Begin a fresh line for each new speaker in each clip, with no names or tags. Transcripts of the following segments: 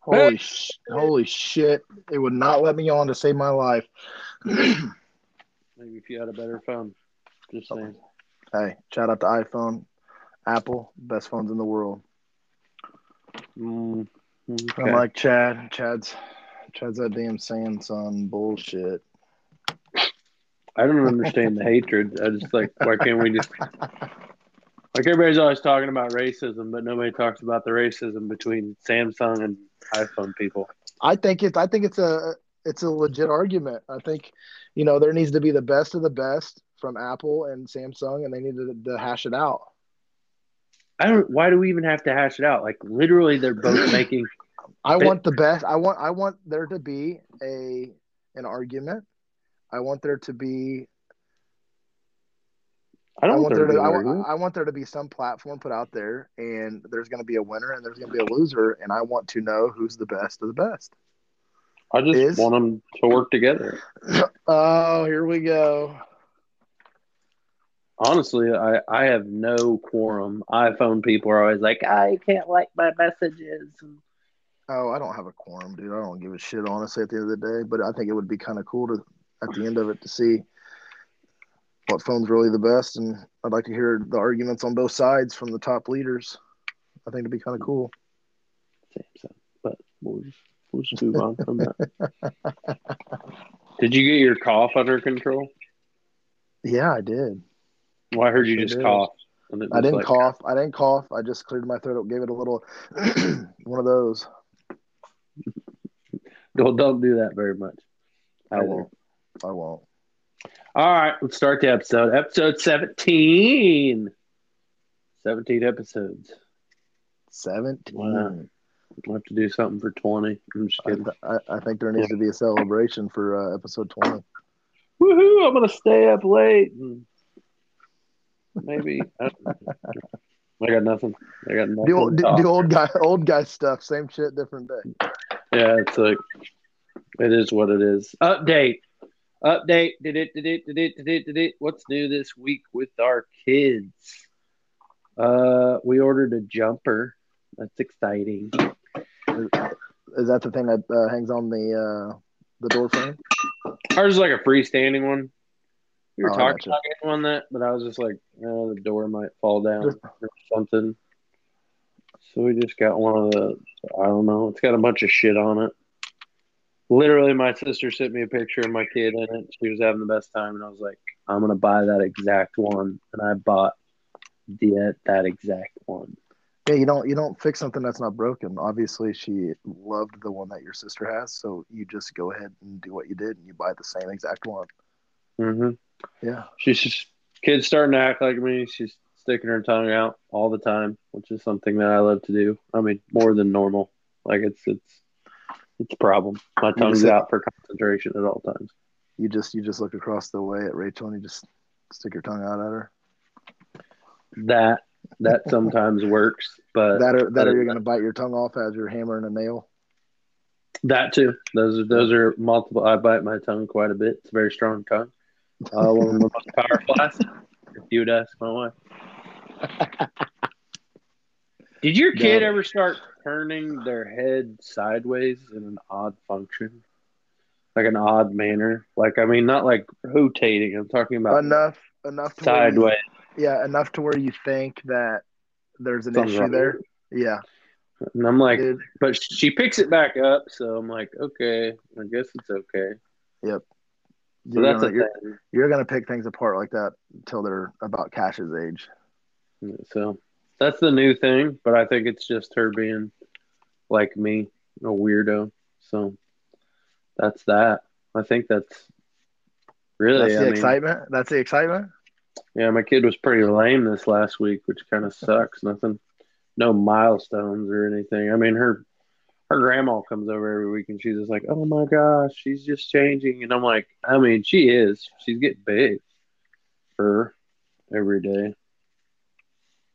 Holy sh- holy shit! It would not let me on to save my life.
Maybe if you had a better phone. Just saying.
Hey, shout out to iPhone, Apple, best phones in the world.
Mm, okay.
Unlike Chad, Chad's Chad's that damn Samsung bullshit.
I don't understand the hatred. I just like, why can't we just like everybody's always talking about racism, but nobody talks about the racism between Samsung and iPhone people.
I think it's I think it's a it's a legit argument. I think you know there needs to be the best of the best from Apple and Samsung, and they need to, to hash it out.
I don't. Why do we even have to hash it out? Like literally, they're both making.
I want the best. I want I want there to be a an argument. I want there to be.
I
I
don't
want
want
there to.
to.
I want, I want there to be some platform put out there, and there's going to be a winner and there's going to be a loser, and I want to know who's the best of the best.
I just
is-
want them to work together.
Oh, here we go.
Honestly, I, I have no quorum. iPhone people are always like, I can't like my messages.
Oh, I don't have a quorum, dude. I don't give a shit, honestly, at the end of the day. But I think it would be kind of cool to, at the end of it, to see what phone's really the best. And I'd like to hear the arguments on both sides from the top leaders. I think it'd be kind of cool.
Samsung. But we'll just, we'll just move on from that. Did you get your cough under control?
Yeah, I did.
Well, I heard you
Sure
just
did.
cough. And
I didn't
like-
cough. I didn't cough. I just cleared my throat. Gave it a little, one of those.
Don't, don't do that very much.
I
either.
won't. I won't.
All right, let's start the episode. Episode 17. 17 episodes.
17.
Wow. We'll have to do something for 20. I'm just
I,
kidding.
th- I, I think there needs to be a celebration for uh, episode 20.
Woohoo! I'm going to stay up late. And maybe. I, I got nothing. I got nothing.
Do old, do old guy old guy stuff. Same shit, different day.
Yeah, it's like it is what it is. Update. Update. Did it did it did it did it did it what's new this week with our kids? Uh we ordered a jumper. That's exciting.
Is that the thing that uh, hangs on the uh, the door frame?
Ours is like a freestanding one. We were
Oh,
talking about getting one that, but I was just like, oh, the door might fall down or something. So we just got one of the, I don't know, it's got a bunch of shit on it. Literally, my sister sent me a picture of my kid in it. She was having the best time, and I was like, I'm gonna buy that exact one, and I bought the that exact one.
Yeah, you don't you don't fix something that's not broken. Obviously, she loved the one that your sister has, so you just go ahead and do what you did, and you buy the same exact one.
hmm
Yeah,
She's just kid's starting to act like me. She's sticking her tongue out all the time, which is something that I love to do. I mean, more than normal. Like it's it's it's a problem. My tongue's
said-
out for concentration at all times.
you just you just look across the way at Rachel and you just stick your tongue out at her.
That that sometimes works, but
That are that
other
or you're gonna bite your tongue off as you're hammering a nail.
that too. Those are those are multiple. I bite my tongue quite a bit. It's a very strong tongue. Uh, one of the most powerful. ass- If you would ask my wife. Did your kid
No.
ever start turning their head sideways in an odd function? Like an odd manner? Like, I mean, not like rotating. I'm talking about
enough enough to where you-
sideways.
yeah, enough to where you think that there's an
Something's
issue
wrong.
there. Yeah,
And I'm like,
dude.
but she picks it back up. So I'm like, okay, I guess it's okay. So
You're
that's
gonna, you're, you're gonna pick things apart like that until they're about Cash's age.
So that's the new thing. But I think it's just her being like me, a weirdo. So that's that. I think that's really.
That's
I
the
mean,
excitement. That's the excitement.
Yeah, my kid was pretty lame this last week, which kind of sucks. Nothing, no milestones or anything. I mean, her her grandma comes over every week and she's just like, "Oh my gosh, she's just changing," and I'm like, "I mean, she is. She's getting big for every day."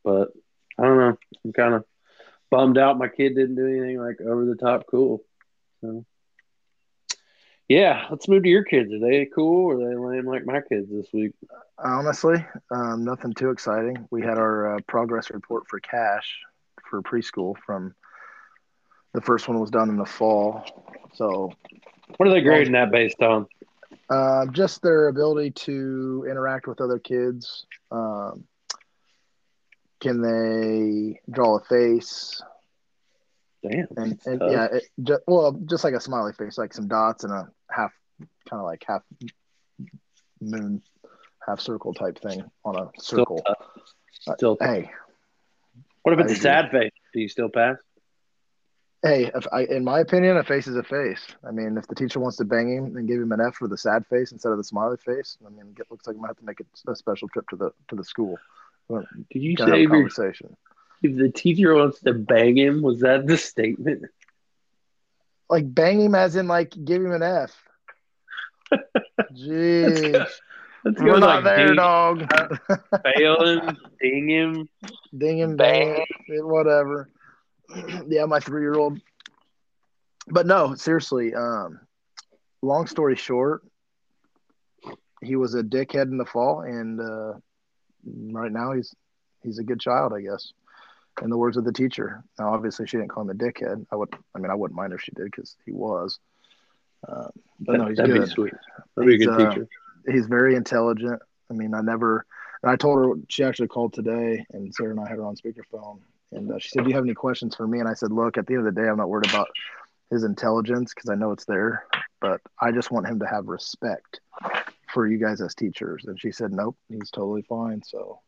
But I don't know. I'm kind of bummed out. My kid didn't do anything like over the top cool. So. Yeah, let's move to your kids. Are they cool or are they lame like my kids this week?
Honestly, um, nothing too exciting. We had our uh, progress report for Cash for preschool from The first one was done in the fall. So,
what are they grading that based on?
Uh, just their ability to interact with other kids. Um, can they draw a face?
Damn.
And, and yeah, it, just, well, just like a smiley face, like some dots and a half, kind of like half moon, half circle type thing on a circle.
Still, still
uh, hey.
What if it's a sad face? Do you still pass?
Hey, if I, in my opinion, a face is a face. I mean, if the teacher wants to bang him and give him an F for the sad face instead of the smiley face, I mean, it looks like I might have to make a, a special trip to the to the school.
Did you say conversation? If the teacher wants to bang him, was that the statement?
Like bang him, as in like give him an F. Jeez. Let's go, We're not like there, ding, dog.
him, ding him,
ding him, bang, him, whatever. yeah, my three-year-old. But no, seriously. Um, long story short, he was a dickhead in the fall, and uh, right now he's he's a good child, I guess. In the words of the teacher. Now, obviously, she didn't call him a dickhead. I would, I mean, I wouldn't mind if she did because he was. Uh, but no, he's That'd good. Be sweet. That'd be a good uh, teacher. He's very intelligent. I mean, I never. And I told her she actually called today, and Sarah and I had her on speakerphone, and uh, she said, "Do you have any questions for me?" And I said, "Look, at the end of the day, I'm not worried about his intelligence because I know it's there, but I just want him to have respect for you guys as teachers." And she said, "Nope, he's totally fine." So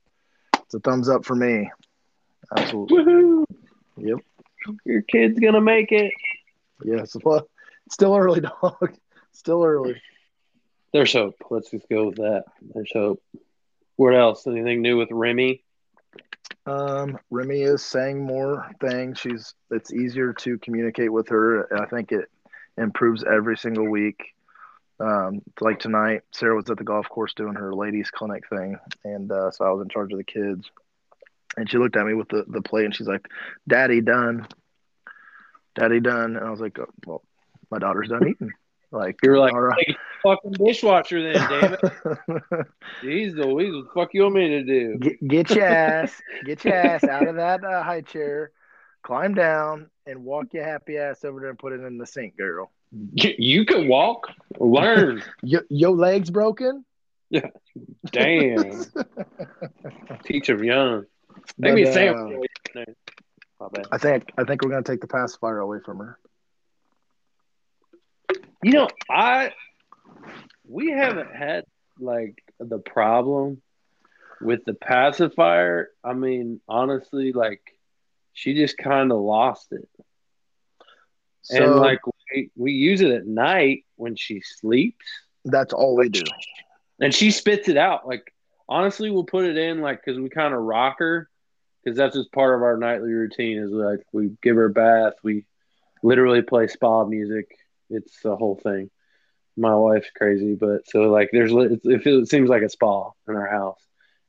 it's a thumbs up for me. Absolutely. Woohoo! Yep.
Your kid's gonna make it.
Yes. Well, still early, dog. Still early.
There's hope. Let's just go with that. There's hope. What else? Anything new with Remy?
Um, Remy is saying more things. She's it's easier to communicate with her. I think it improves every single week. Um, like tonight, Sarah was at the golf course doing her ladies clinic thing, and uh, so I was in charge of the kids. And she looked at me with the the plate, and she's like, "Daddy, done. Daddy, done." And I was like, oh, "Well, my daughter's done eating." Like
you were like, right. fucking dishwasher then, damn it. Jeez Louise, what the fuck you want me to do?
Get, get your ass, get your ass out of that uh, high chair, climb down, and walk your happy ass over there and put it in the sink, girl.
You can walk. Learn.
your, your legs broken?
Yeah. Damn. Teach them young. Maybe but, Sam.
Uh, I think I think we're gonna take the pacifier away from her.
You know, I we haven't had like the problem with the pacifier. I mean, honestly, like she just kind of lost it. So, and like we, we use it at night when she sleeps.
That's all we do.
And she spits it out. Like honestly, we'll put it in like because we kind of rock her because that's just part of our nightly routine. Is like we give her a bath, we literally play spa music, it's the whole thing. My wife's crazy, but so like there's it, feels, it seems like a spa in our house.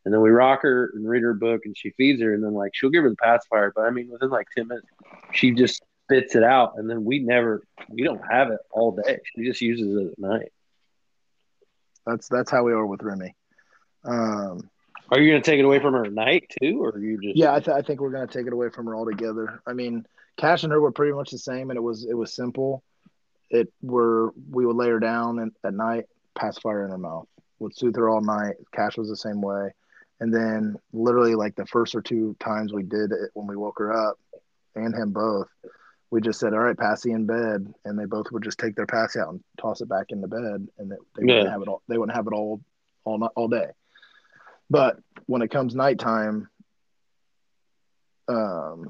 And then we rock her and read her book, and she feeds her, and then like she'll give her the pacifier. But I mean, within like ten minutes, she just spits it out, and then we never, we don't have it all day. She just uses it at night.
That's that's how we are with Remy. Um,
are you going to take it away from her at night too, or you just?
Yeah, I, th- I think we're going to take it away from her altogether. I mean, Cash and her were pretty much the same, and it was it was simple it were we would lay her down and, at night, pacifier in her mouth, would soothe her all night. Cash was the same way. And then literally like the first or two times we did it when we woke her up and him both, we just said, all right, Passy in bed. And they both would just take their Passy out and toss it back in the bed. And they, they yeah. wouldn't have it all, they wouldn't have it all, all, all day. But when it comes nighttime, um,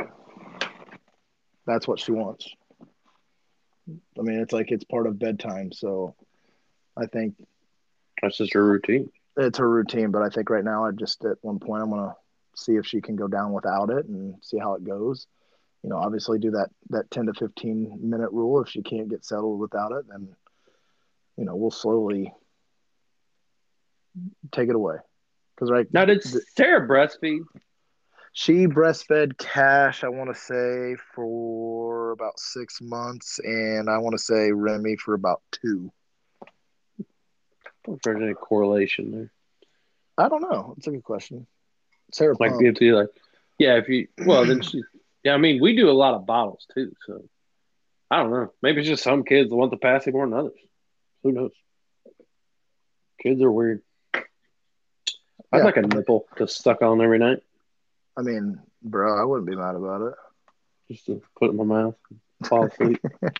that's what she wants. I mean, it's like it's part of bedtime. So I think
that's just her routine.
It's her routine, but I think right now, I just at one point, I'm gonna see if she can go down without it and see how it goes. You know, obviously do that that 10 to 15 minute rule. If she can't get settled without it, then you know we'll slowly take it away. Because right
now, did Sarah breastfeed?
She breastfed Cash, I want to say, for about six months, and I want to say Remy for about two.
If there's any correlation there,
I don't know. It's a good question. Sarah
might be like, yeah, if you well, then she, yeah. I mean, we do a lot of bottles too, so I don't know. Maybe it's just some kids want the passing more than others. Who knows? Kids are weird. I'd
Yeah.
like a nipple to suck on every night,
I mean, bro, I wouldn't be mad about it.
just to put it in my mouth, and fall asleep.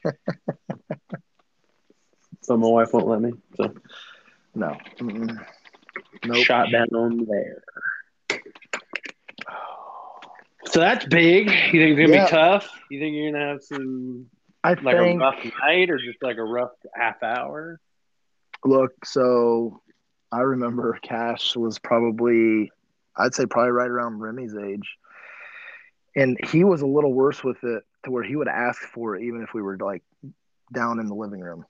so my wife won't let me. So
No. Mm-mm. Nope.
shot down on there. So that's big. You think it's gonna
Yeah.
be tough? You think you're gonna have some
I
like
think.
a rough night or just like a rough half hour?
Look, so I remember Cash was probably, I'd say probably right around Remy's age, and he was a little worse with it to where he would ask for it even if we were like down in the living room.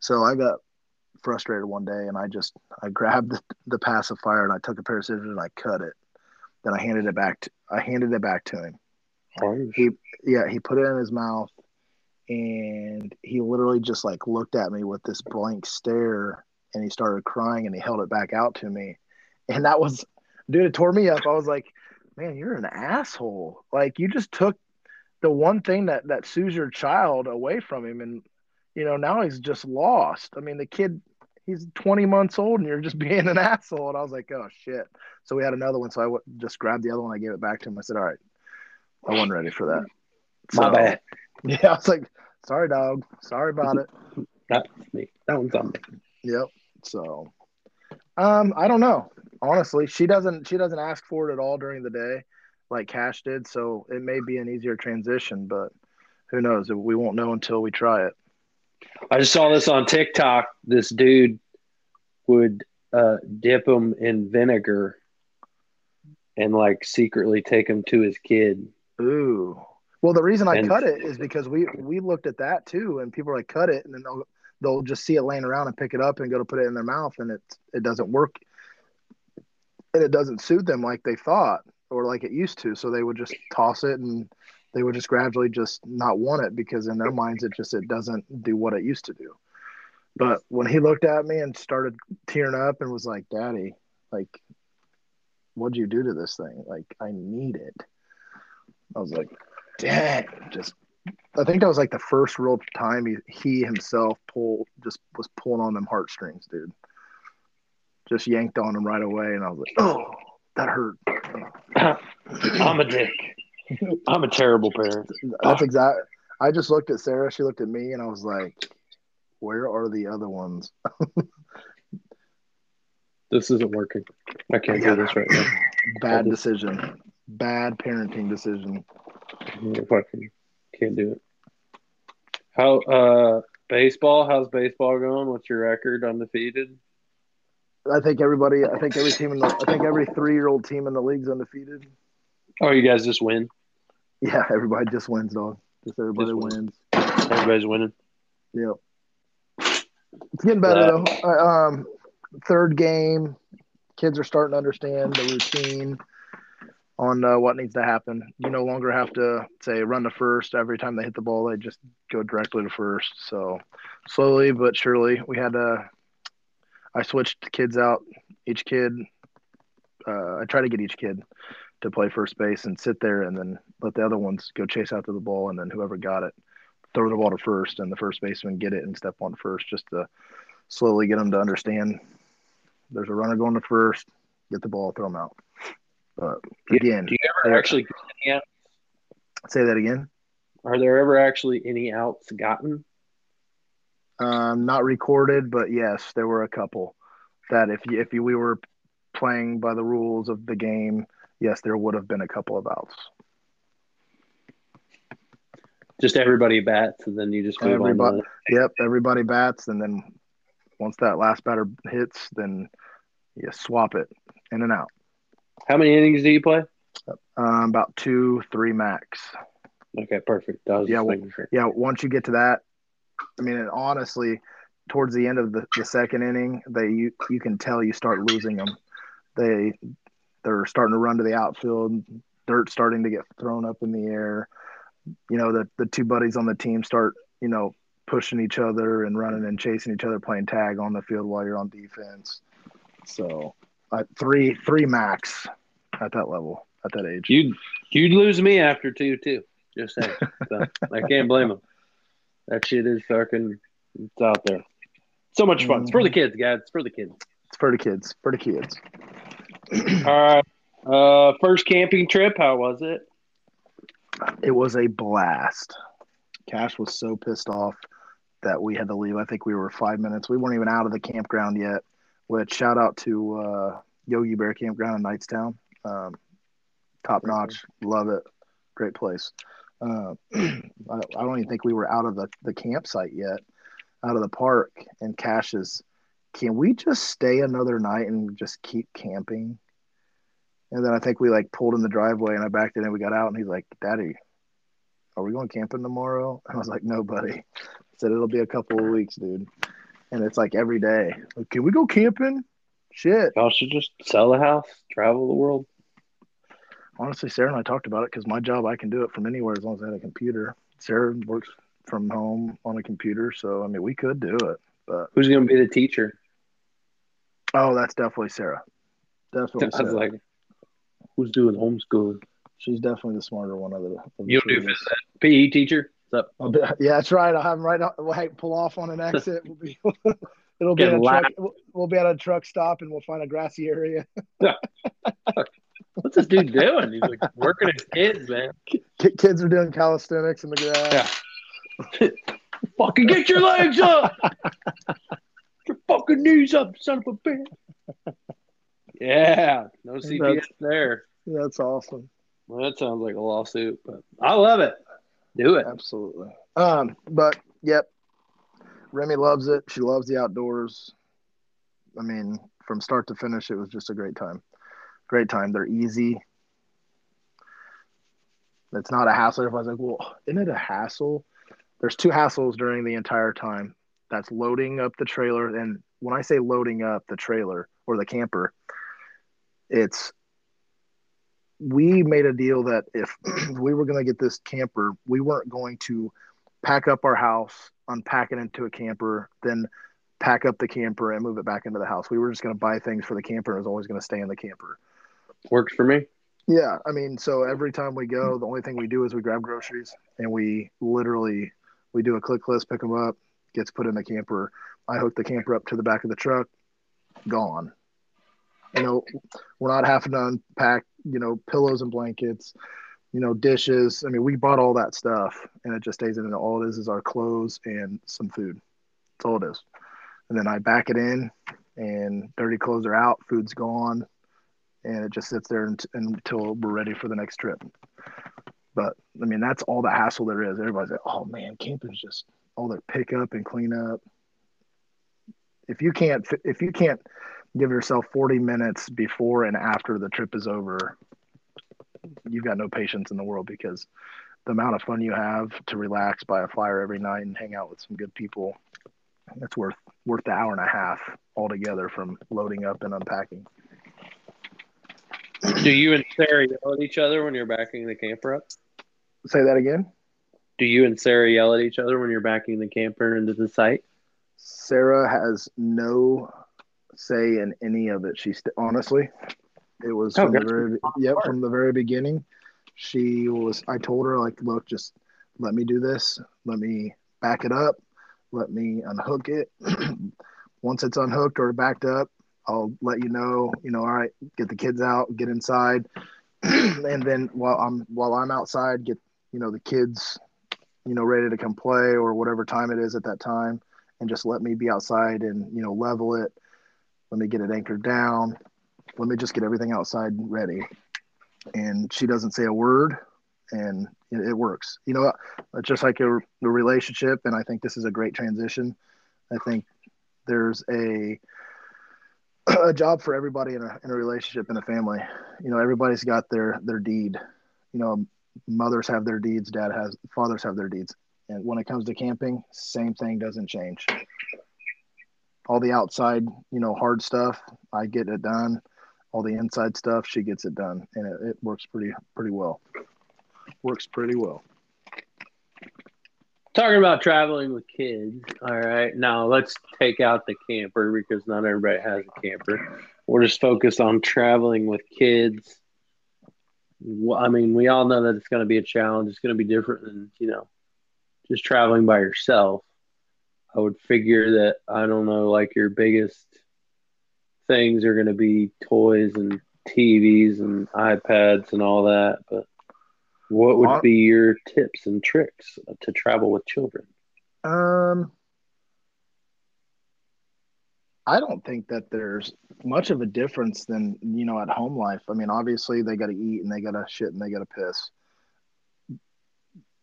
So I got frustrated one day and I just I grabbed the, the pacifier and I took a pair of scissors and I cut it. Then I handed it back. To, I handed it back to him. He yeah he put it in his mouth and he literally just like looked at me with this blank stare and he started crying and he held it back out to me and that was dude it tore me up i was like man you're an asshole like you just took the one thing that that soothes your child away from him and you know now he's just lost i mean the kid he's 20 months old and you're just being an asshole and i was like oh shit so we had another one so i w- just grabbed the other one i gave it back to him i said all right i wasn't ready for that
My
So-
bad.
yeah, I was like, sorry, dog. Sorry about it.
That's me. That one's on me.
Yep. So, um, I don't know. Honestly, she doesn't. She doesn't ask for it at all during the day, like Cash did. So it may be an easier transition, but who knows? We won't know until we try it.
I just saw this on TikTok. This dude would uh, dip them in vinegar and like secretly take them to his kid.
Ooh. Well, the reason I
And-
cut it is because we we looked at that too, and people are like, cut it, and then they'll they'll just see it laying around and pick it up and go to put it in their mouth, and it it doesn't work, and it doesn't suit them like they thought or like it used to. So they would just toss it, and they would just gradually just not want it because in their minds it just it doesn't do what it used to do. But when he looked at me and started tearing up and was like, "Daddy, like, what'd you do to this thing? Like, I need it." I was like, dang, just I think that was like the first real time he, he himself pulled just was pulling on them heartstrings, dude. Just yanked on them right away, and I was like, oh, that hurt.
I'm a dick. I'm a terrible parent.
That's exact. I just looked at Sarah. She looked at me, and I was like, where are the other ones?
This isn't working. I can't do this right now.
Bad
I
decision. Bad parenting decision.
I fucking can't do it. How uh baseball? How's baseball going? What's your record? Undefeated?
I think everybody. I think every team in the. I think every three-year-old team in the league's undefeated.
Oh, you guys just win.
Yeah, everybody just wins, dog. Just everybody
Just win.
wins.
Everybody's winning.
Yep. It's getting better though. Uh, um, third game, kids are starting to understand the routine on uh, what needs to happen. You no longer have to say run to first every time they hit the ball. They just go directly to first. So slowly but surely, we had to. I switched kids out. Each kid, uh, I try to get each kid to play first base and sit there, and then let the other ones go chase after the ball, and then whoever got it throw the ball to first and the first baseman get it and step on first just to slowly get them to understand there's a runner going to first, get the ball, throw them out. But again,
Do you ever actually get any out?
say that again.
Are there ever actually any outs gotten?
Um, not recorded, but yes, there were a couple that if you, if you, we were playing by the rules of the game, yes, there would have been a couple of outs.
Just everybody bats, and then you just move
Everybody-
on.
Yep, everybody bats, and then once that last batter hits, then you swap it in and out.
How many innings do you play?
Um, about two, three max.
Okay, perfect.
Yeah, well-
sure.
yeah, once you get to that, I mean, honestly, towards the end of the, the second inning, they you you can tell you start losing them. They they're starting to run to the outfield. Dirt starting to get thrown up in the air. You know, the the two buddies on the team start you know pushing each other and running and chasing each other, playing tag on the field while you're on defense. So, uh, three three max at that level at that age.
You'd you'd lose me after two too. Just saying. So, I can't blame him. That shit is fucking. It's out there. So much fun. It's for the kids, guys. It's for the kids.
It's for the kids. For the kids.
All right. Uh, first camping trip. How was it?
It was a blast. Cash was so pissed off that we had to leave. I think we were five minutes. We weren't even out of the campground yet. Which shout out to uh, Yogi Bear Campground in Knightstown. Um, top notch. Love it. Great place. Uh, I, I don't even think we were out of the, the campsite yet, out of the park. And Cash is, can we just stay another night and just keep camping? And then I think we like pulled in the driveway and I backed it in and we got out and he's like, Daddy, are we going camping tomorrow? And I was like, no, buddy. I said, it'll be a couple of weeks, dude. And it's like every day. Like, can we go camping? Shit.
Y'all should just sell the house, travel the world.
Honestly, Sarah and I talked about it because my job, I can do it from anywhere as long as I have a computer. Sarah works from home on a computer. So, I mean, we could do it. But
Who's going to be the teacher?
oh, that's definitely Sarah. Definitely
I was like, who's doing homeschooling?
She's definitely the smarter one of the. Of the
You'll do
of
phys PE teacher? What's up?
Be- yeah, that's right. I'll have him right. We'll hey, pull off on an exit. We'll be. It'll be at a truck. We'll, we'll be at a truck stop and we'll find a grassy area.
What's this dude doing? He's like working his kids, man.
Ki- Kids are doing calisthenics in the grass.
Yeah. Fucking get your legs up. Get your fucking knees up, son of a bitch. Yeah, no CPS
That's-
there.
That's awesome.
Well, that sounds like a lawsuit, but I love it. Do it.
Absolutely. Um, but yep, Remy loves it. She loves the outdoors. I mean, from start to finish, it was just a great time. Great time. They're easy. It's not a hassle. If I was like, well, isn't it a hassle? There's two hassles during the entire time. That's loading up the trailer. And when I say loading up the trailer or the camper, it's we made a deal that if we were going to get this camper, we weren't going to pack up our house, unpack it into a camper, then pack up the camper and move it back into the house. We were just going to buy things for the camper and it was always going to stay in the camper.
Works for me.
Yeah, I mean, so every time we go, the only thing we do is we grab groceries and we literally we do a click list, pick them up, gets put in the camper. I hook the camper up to the back of the truck, gone. You know, we're not having to unpack, you know, pillows and blankets, you know, dishes. I mean, we bought all that stuff and it just stays in. And all it is is our clothes and some food. That's all it is. And then I back it in and dirty clothes are out, food's gone, and it just sits there until we're ready for the next trip. But I mean, that's all the hassle there is. Everybody's like, "Oh man, camping's just all the pick up and clean up." If you can't, if you can't give yourself 40 minutes before and after the trip is over, you've got no patience in the world because the amount of fun you have to relax by a fire every night and hang out with some good people, that's worth worth the hour and a half altogether from loading up and unpacking.
Do you and Sarah yell at each other when you're backing the camper up?
Say that again.
Do you and Sarah yell at each other when you're backing the camper into the site?
Sarah has no say in any of it. She st- honestly, it was
Oh,
from the very yep from the very beginning. She was. I told her like, look, just let me do this. Let me back it up. Let me unhook it. Once it's unhooked or backed up, I'll let you know. You know, all right, get the kids out, get inside, and then while I'm while I'm outside, get you know the kids, you know, ready to come play or whatever time it is at that time and just let me be outside and you know level it let me get it anchored down. Let me just get everything outside ready. And she doesn't say a word and it, it works. You know uh, just like a relationship and i think this is a great transition. I think there's a a job for everybody in a, in a relationship in a family. You know everybody's got their their deed. You know mothers have their deeds dad has fathers have their deeds. And when it comes to camping, same thing doesn't change. All the outside, you know, hard stuff, I get it done. All the inside stuff, she gets it done, and it, it works pretty pretty well. Works pretty well.
Talking about traveling with kids. All right. Now let's take out the camper because not everybody has a camper. We're just focused on traveling with kids. I mean, we all know that it's going to be a challenge. It's going to be different than, you know, just traveling by yourself, I would figure that I don't know, like your biggest things are going to be toys and TVs and iPads and all that. But what would be your tips and tricks to travel with children?
Um, I don't think that there's much of a difference than you know at home life. I mean, obviously they got to eat and they got to shit and they got to piss,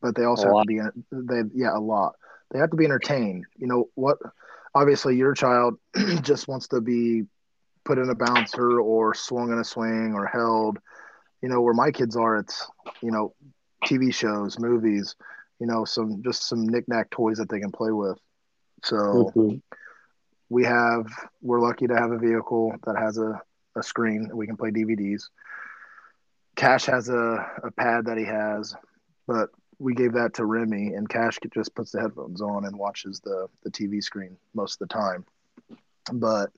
but they also a have lot. to be they yeah a lot. They have to be entertained. You know what? Obviously, your child just wants to be put in a bouncer or swung in a swing or held. You know where my kids are, it's you know TV shows, movies. You know some just some knickknack toys that they can play with. So. Mm-hmm we have we're lucky to have a vehicle that has a, a screen that we can play DVDs. Cash has a, a pad that he has, but we gave that to Remy, and Cash just puts the headphones on and watches the the TV screen most of the time. But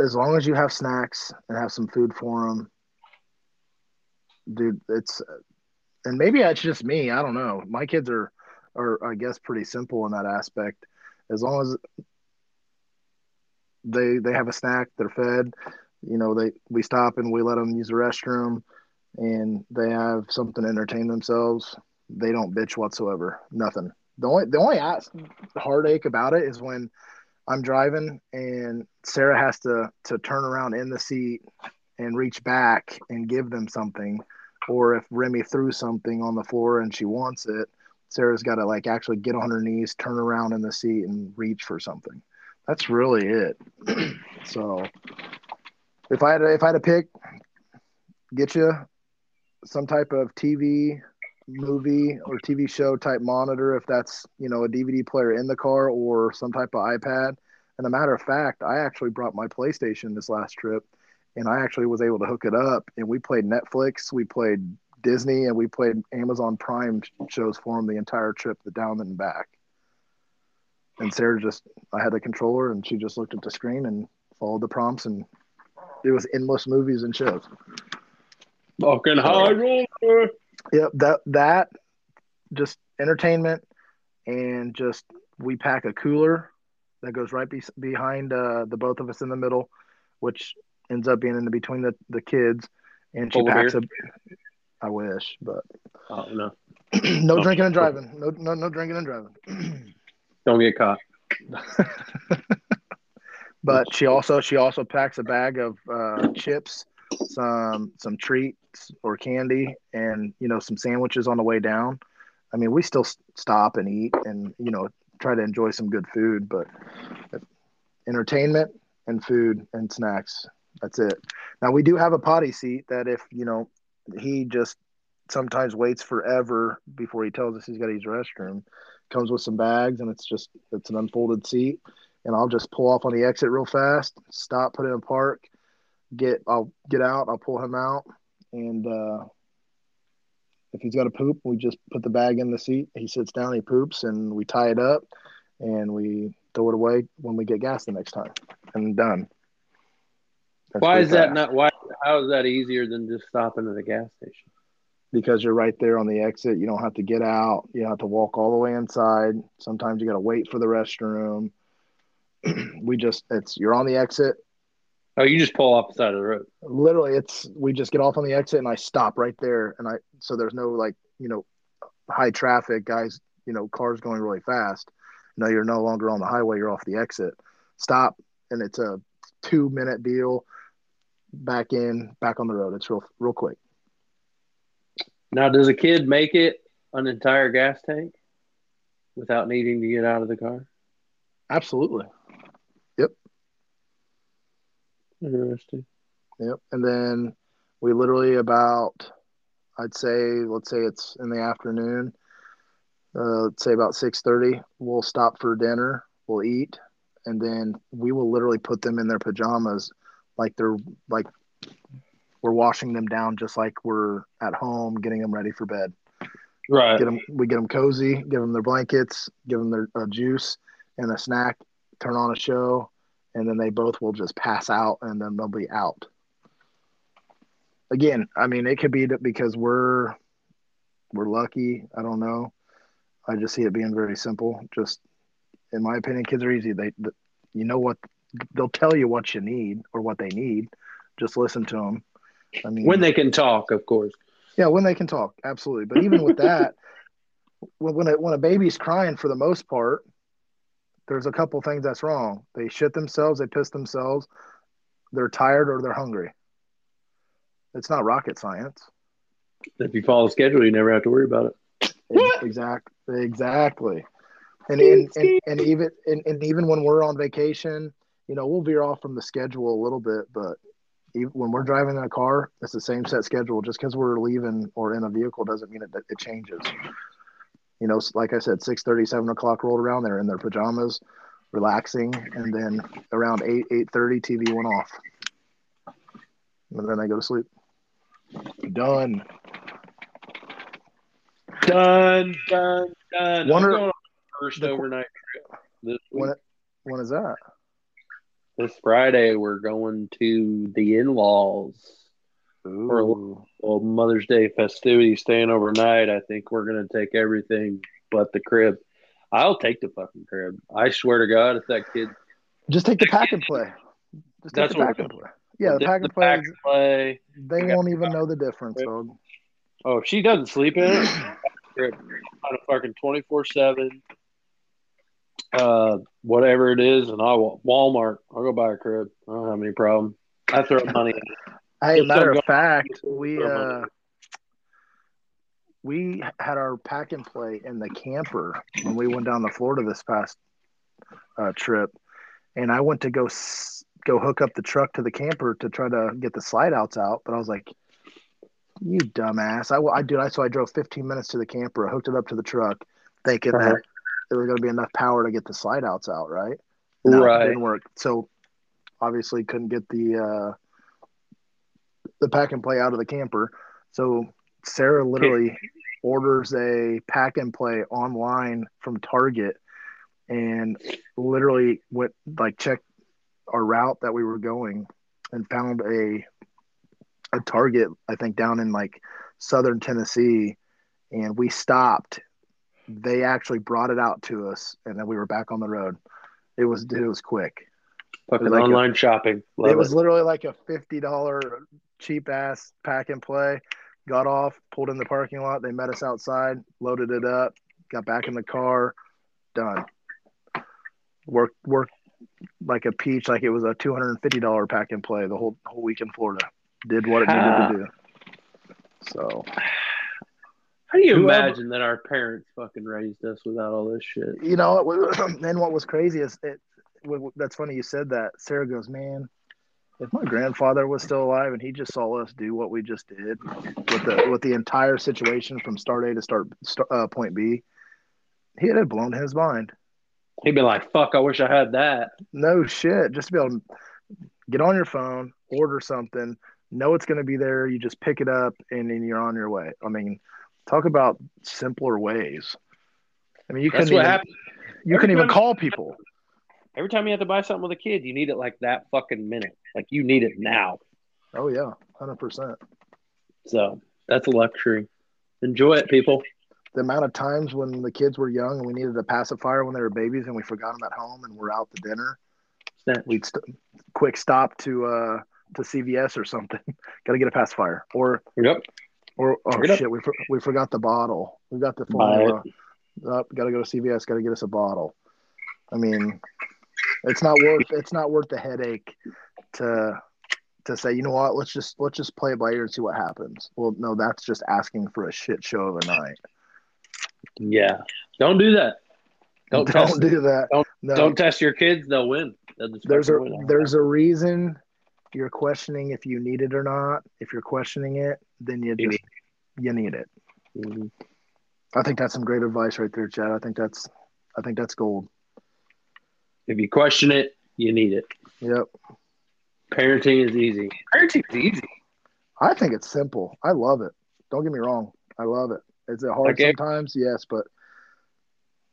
as long as you have snacks and have some food for them, dude, it's and maybe it's just me. I don't know. My kids are are I guess pretty simple in that aspect. As long as they they have a snack, they're fed. You know, they we stop and we let them use the restroom, and they have something to entertain themselves. They don't bitch whatsoever. Nothing. The only the only heartache about it is when I'm driving and Sarah has to to turn around in the seat and reach back and give them something, or if Remy threw something on the floor and she wants it, Sarah's got to like actually get on her knees, turn around in the seat, and reach for something that's really it. so if I had to, if I had to pick, get you some type of TV movie or TV show type monitor if that's you know a DVD player in the car or some type of iPad. And a matter of fact, I actually brought my PlayStation this last trip, and I actually was able to hook it up, and we played Netflix, we played Disney, and we played Amazon Prime shows for them the entire trip, the down and back and Sarah just I had the controller and she just looked at the screen and followed the prompts and it was endless movies and shows.
Fucking high roller.
Yep, that that just entertainment and just we pack a cooler that goes right be- behind uh, the both of us in the middle, which ends up being in the between the, the kids, and she Full packs a. I wish, but
oh no,
no oh. drinking and driving. No, no, no drinking and driving.
Don't get caught.
but she also she also packs a bag of uh, chips, some some treats or candy, and you know some sandwiches on the way down. I mean, we still stop and eat, and you know try to enjoy some good food, but entertainment and food and snacks. That's it. Now we do have a potty seat that if you know he just sometimes waits forever before he tells us he's got his restroom comes with some bags and it's just it's an unfolded seat and I'll just pull off on the exit real fast, stop, put it in park, get I'll get out, I'll pull him out and uh if he's got to poop, we just put the bag in the seat. He sits down, he poops, and we tie it up, and we throw it away when we get gas the next time, and done.
That's why is fast. that not? Why? How is that easier than just stopping at a gas station?
because you're right there on the exit. You don't have to get out. You don't have to walk all the way inside. Sometimes you got to wait for the restroom. we just it's you're on the exit.
Oh, you just pull off the side of the road.
Literally, it's we just get off on the exit and I stop right there, and I so there's no like you know high traffic guys, you know cars going really fast. No, you're no longer on the highway. You're off the exit. Stop, and it's a two minute deal. Back in, back on the road. It's real real quick.
Now, does a kid make it an entire gas tank without needing to get out of the car?
Absolutely. Yep.
Interesting.
Yep. And then we literally about, I'd say, let's say it's in the afternoon. Uh, let's say about six thirty. We'll stop for dinner. We'll eat, and then we will literally put them in their pajamas, like they're like we're washing them down just like we're at home, getting them ready for bed.
Right.
Get them. We get them cozy. Give them their blankets. Give them their uh, juice and a snack. Turn on a show, and then they both will just pass out, and then they'll be out. Again, I mean, it could be because we're we're lucky. I don't know. I just see it being very simple. Just in my opinion, kids are easy. They, you know what they'll tell you what you need or what they need. Just listen to them. I mean,
when they can talk, of course.
Yeah, when they can talk, absolutely. But even with that, when when a, when a baby's crying, for the most part, there's a couple things that's wrong. They shit themselves, they piss themselves, they're tired, or they're hungry. It's not rocket science.
If you follow the schedule, you never have to worry about it.
Exactly. Exactly. And and, and, and even and, and even when we're on vacation, you know, we'll veer off from the schedule a little bit, but even when we're driving in a car, it's the same set schedule. Just because we're leaving or in a vehicle doesn't mean it, it changes. You know, like I said, 6 7 o'clock rolled around. They're in their pajamas, relaxing. And then around 8, 8.30, TV went off. And then I go to sleep. Done.
Done, done, done.
One
I'm
or-
going on first
the-
overnight trip this week.
When, when is that?
This Friday, we're going to the in-laws for a little Mother's Day festivity, staying overnight. I think we're gonna take everything but the crib. I'll take the fucking crib. I swear to God, if that kid,
Just take the pack and play. Just take
That's
the
what
pack and play. Yeah, the
the,
pack and play.
pack play.
They won't even know the difference.
Oh, if she doesn't sleep in it, on a fucking twenty four seven. Uh, whatever it is, and I will Walmart. I'll go buy a crib. I don't have any problem. I throw money. It.
Hey,
Just
matter of fact, we uh we had our pack and play in the camper when we went down to Florida this past uh, trip, and I went to go s- go hook up the truck to the camper to try to get the slide outs out, but I was like, "You dumbass!" I, I did. I so I drove 15 minutes to the camper, hooked it up to the truck, thinking
Uh-huh.
that there was going to be enough power to get the slide outs out. Right? No, it
right.
didn't work. So obviously couldn't get the uh, the pack and play out of the camper. So Sarah literally orders a pack and play online from Target and literally went like checked our route that we were going and found a a Target I think down in like southern Tennessee. And we stopped. They actually brought it out to us and then we were back on the road. It was it was quick.
Fucking
like a-
online shopping. Love
it was literally like a fifty dollar cheap ass pack and play. Got off, pulled in the parking lot. They met us outside, loaded it up, got back in the car, done. Worked worked like a peach, like it was a two hundred and fifty dollar pack and play the whole whole week in Florida. Did what it needed to do. So
How do you
Whoever-
imagine that our parents fucking raised us without all this shit?
you know, and what was crazy is it. That's funny you said that. Sarah goes, man. If my grandfather was still alive and he just saw us do what we just did with the with the entire situation from start A to start, start uh, point B, he'd have blown his mind.
He'd be like, "Fuck, I wish I had that."
No shit. Just to be able to get on your phone, order something, know it's going to be there. You just pick it up and then you're on your way. I mean, talk about simpler ways. I mean, you
That's
couldn't
what
even,
happened.
you couldn't even call people.
Every time you have to buy something with a kid, you need it like that fucking minute. Like you need it now.
Oh yeah, hundred percent.
So that's a luxury. Enjoy it, people.
The amount of times when the kids were young and we needed a pacifier when they were babies and we forgot them at home and we're out to dinner, we'd st- quick stop to uh to CVS or something. Got to get a pacifier. Or
Yep.
or oh
Pick it up.
shit, we for- we forgot the bottle. We got the formula. Up, got to go to CVS. Got to get us a bottle. I mean, it's not worth it's not worth the headache to to say you know what let's just let's just play it by ear and see what happens. Well, no, that's just asking for a shit show of a night.
Yeah. Don't do that. Don't,
Don't,
test.
do that.
Don't-
no.
Don't test your kids. They'll win. They'll
there's a
win.
there's a reason you're questioning if you need it or not. If you're questioning it, then you
You
just you need it.
Mhm.
I think that's some great advice right there, Chad. I think that's I think that's gold.
If you question it, you need it.
Yep.
Parenting is easy. Parenting is easy.
I think it's simple. I love it. Don't get me wrong. I love it. Is it hard
Like it-
sometimes? Yes, but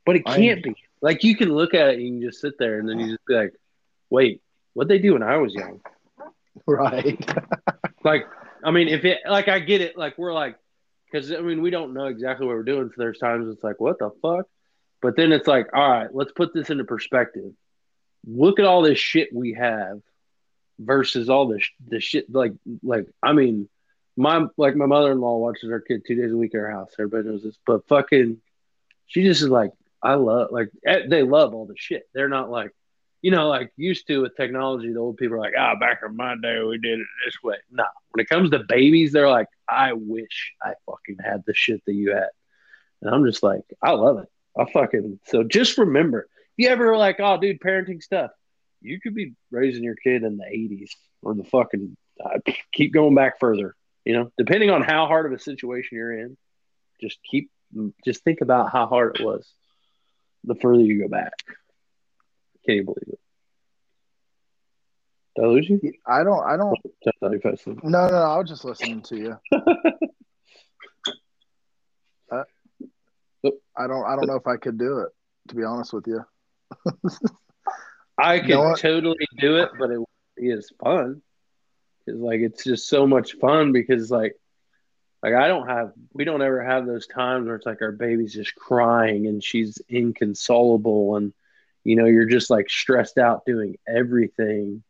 But it can't be. Like you can look at it and you can just sit there and then you just be like, wait, what they do when I was young?
right.
Like, I mean, if it like I get it, like we're like because I mean we don't know exactly what we're doing. So there's times it's like, what the fuck? But then it's like, all right, let's put this into perspective. Look at all this shit we have versus all this the shit like like I mean, my like my mother in law watches her kid two days a week at her house. Everybody knows this, but fucking, she just is like, I love like eh, they love all the shit. They're not like, you know, like used to with technology. The old people are like, ah, oh, back in my day we did it this way. No, when it comes to babies, they're like, I wish I fucking had the shit that you had, and I'm just like, I love it. I fucking so just remember, if you ever like, oh, dude, parenting stuff, you could be raising your kid in the 80s or the fucking uh, keep going back further. You know, depending on how hard of a situation you're in, just keep just think about how hard it was. The further you go back, can you believe it? Did I lose you?
I don't. I don't. No, no, no. I was just listening to you. I don't. I don't know if I could do it. To be honest with you.
I could you know totally do it, but it is fun. It's like it's just so much fun because like like I don't have we don't ever have those times where it's like our baby's just crying and she's inconsolable and you know you're just like stressed out doing everything.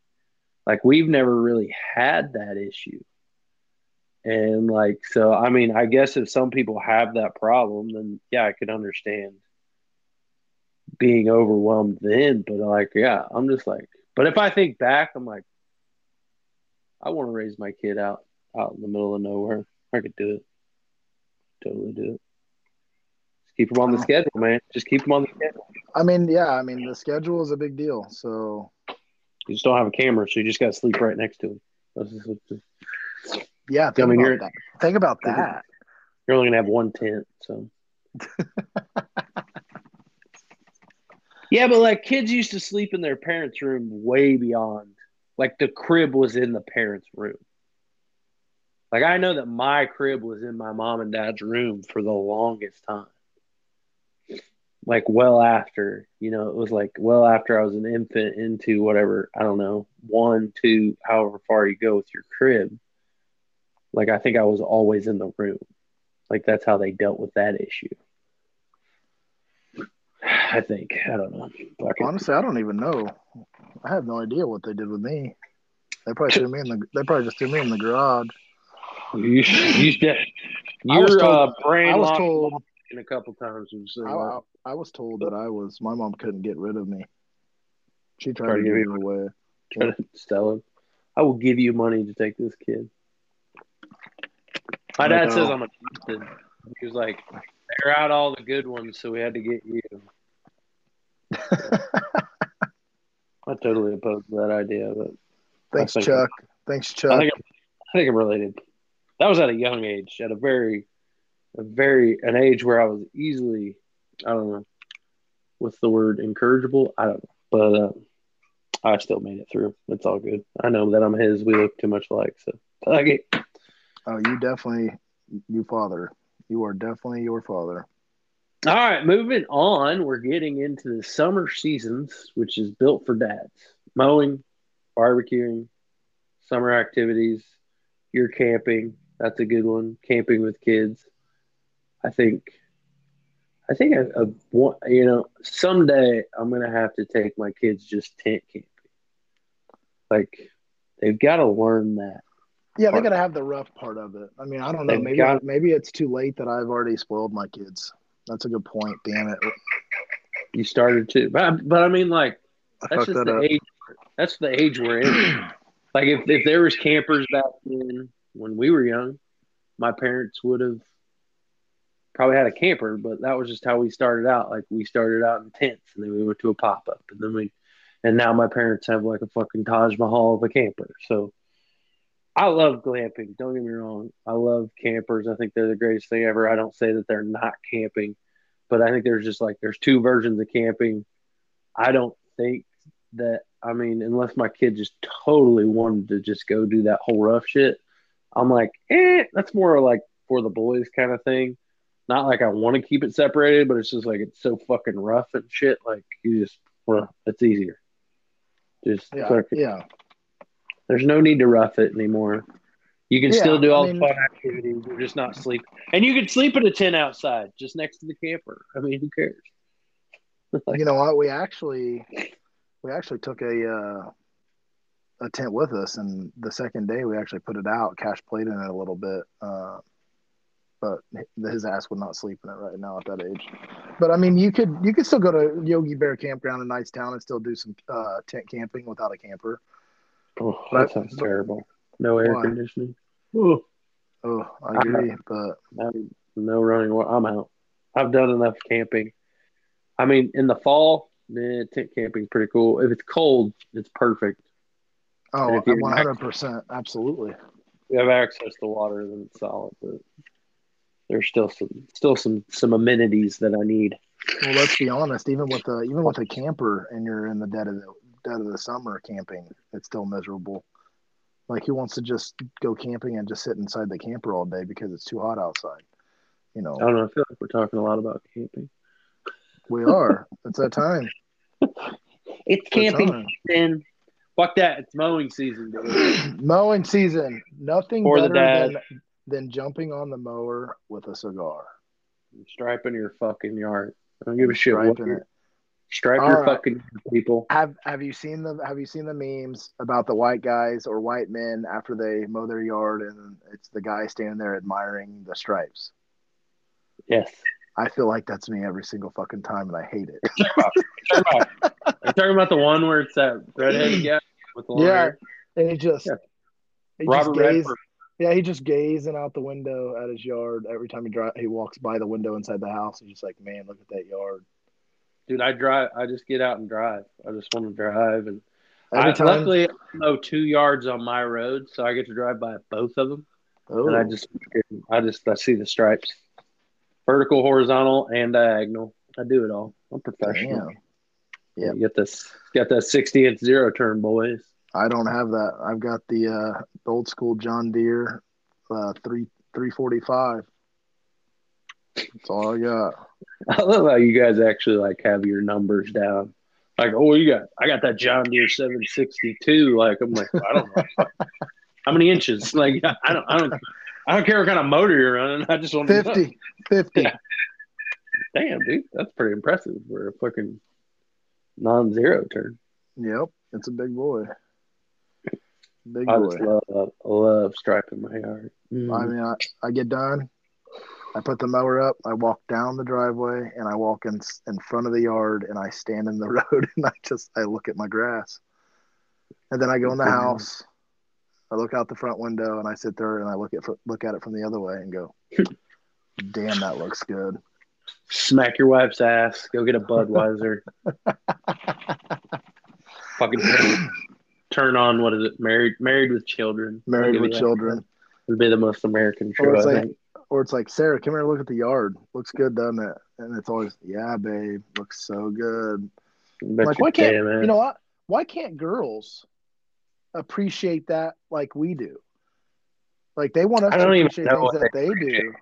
Like we've never really had that issue. And like so I mean I guess if some people have that problem then yeah I could understand being overwhelmed then, but like, yeah, I'm just like, but if I think back, I'm like, I want to raise my kid out out in the middle of nowhere. I could do it. Totally do it. Just keep them on the uh-huh. schedule, man. Just keep them on the schedule.
I mean, yeah, I mean the schedule is a big deal. So
you just don't have a camera, so you just got to sleep right next to him.
Yeah, think I mean, about that. Think about that.
You're only gonna have one tent, so. Yeah, but like kids used to sleep in their parents' room way beyond. Like the crib was in the parents' room. Like I know that my crib was in my mom and dad's room for the longest time. Like well after, you know, it was like well after I was an infant into whatever, I don't know, one, two, however far you go with your crib. Like I think I was always in the room. Like that's how they dealt with that issue. I think. I don't know.
Honestly, I don't even know. I have no idea what they did with me. They probably threw me in the. They probably just threw me in the garage.
You, you, you your told, uh, brain I was told in a couple times.
I, I, I, was told that I was. My mom couldn't get rid of me. She tried, tried to give me away.
Try to sell him, I will give you money to take this kid. My dad says I'm a. He was like, they're out all the good ones, so we had to get you. I totally oppose that idea, but
thanks, Chuck. Thanks, Chuck. I
think, I'm, think I'm related. That was at a young age, at a very, a very an age where I was easily, I don't know, what's the word, incorrigible? I don't know, but uh, I still made it through. It's all good. I know that I'm his. We look too much alike, so I like it.
Oh, you definitely, you father. You are definitely your father.
All right, moving on. We're getting into the summer seasons, which is built for dads. Mowing, barbecuing, summer activities. You're camping. That's a good one. Camping with kids. I think. I think want. you know someday I'm gonna have to take my kids just tent camping. Like they've got to learn that.
Yeah, they got to have the rough part of it. I mean, I don't know. They've maybe got, maybe it's too late that I've already spoiled my kids. That's a good point. Damn it.
You started to, but but I mean, like that's just that the up. age. That's the age we're in. like if if there was campers back then when we were young, my parents would have probably had a camper, but that was just how we started out. Like we started out in tents, and then we went to a pop up, and then we, and now my parents have like a fucking Taj Mahal of a camper. So I love glamping. Don't get me wrong. I love campers. I think they're the greatest thing ever. I don't say that they're not camping, but I think there's just like there's two versions of camping. I don't think that I mean, unless my kid just totally wanted to just go do that whole rough shit, I'm like, eh, that's more like for the boys kind of thing. Not like I want to keep it separated, but it's just like it's so fucking rough and shit. Like you just, well, it's easier. Just
yeah, yeah.
There's no need to rough it anymore. You can
Yeah,
still do
I
all
mean-
the fun activities. You're just not sleep, and you can sleep in a tent outside, just next to the camper. I mean, who cares?
you know what? We actually we actually took a uh, a tent with us, and the second day we actually put it out. Cash played in it a little bit, uh, but his ass would not sleep in it right now at that age. But I mean, you could you could still go to Yogi Bear Campground in Knightstown and still do some uh, tent camping without a camper.
Oh,
But-
that sounds terrible. No air
Why?
conditioning. Oh,
Oh, I agree, but
I'm- no running. wa- I'm out. I've done enough camping. I mean, in the fall, eh, tent camping's pretty cool. If it's cold, it's perfect.
oh,
And if
one hundred percent, absolutely.
We have access to water, then it's solid. But there's still some still some some amenities that I need.
Well, let's be honest. Even with a even with a camper, and you're in the dead of the dead of the summer camping, it's still miserable. Like who wants to just go camping and just sit inside the camper all day because it's too hot outside? You know,
I don't know. I feel like we're talking a lot about camping.
we are. It's that time.
It's
It's
camping season. Fuck that. It's mowing season, dude.
Mowing season. Nothing
For
better
dad.
than than jumping on the mower with a cigar.
Striping your fucking yard. I don't give a shit what
Striping
you're
it.
Stripe
All
your
right.
fucking people.
Have Have you seen the Have you seen the memes about the white guys or white men after they mow their yard and it's the guy standing there admiring the stripes?
Yes.
I feel like that's me every single fucking time, and I hate it.
You're talking about the one where it's that redheaded guy with the long
Yeah.
hair?
And he just,
Yeah.
he
Robert
just gaze,
Redford.
yeah, he just gazing out the window at his yard every time he drive. He walks by the window inside the house. He's just like, man, look at that yard.
Dude, I drive. I just get out and drive. I just want to drive, and I, luckily I mow two yards on my road, so I get to drive by both of them.
oh,
And I just, I just, I see the stripes, vertical, horizontal, and diagonal. I do it all. I'm professional. You get this, got that 60 inch zero turn, boys.
I don't have that. I've got the uh, the old school John Deere uh, three three forty five. That's all I got.
I love how you guys actually like have your numbers down. Like, oh, you got, I got that John Deere 762. Like, I'm like, I don't know. How many inches? Like, I don't, I don't, I don't care what kind of motor you're running. I just want to know.
50, 50.
Yeah. Damn, dude, that's pretty impressive for a fucking non-zero turn.
Yep, it's a big boy. Big
I
boy.
love, love striping my yard.
I mm. mean, I, I get done. I put the mower up. I walk down the driveway and I walk in in front of the yard and I stand in the road and I just I look at my grass. And then I go in the house. I look out the front window and I sit there and I look at look at it from the other way and go, "Damn, that looks good."
Smack your wife's ass. Go get a Budweiser. fucking turn, on what is it? Married, married with children.
Married with children,
It'd be the most American show.
or it's
I
like,
think.
Or it's like, Sarah, come here, look at the yard. Looks good, doesn't it? And it's always, yeah, babe, looks so good. Like why can't you know what why can't girls appreciate that like we do like they want us
I
to appreciate
know
things that
they
they do It-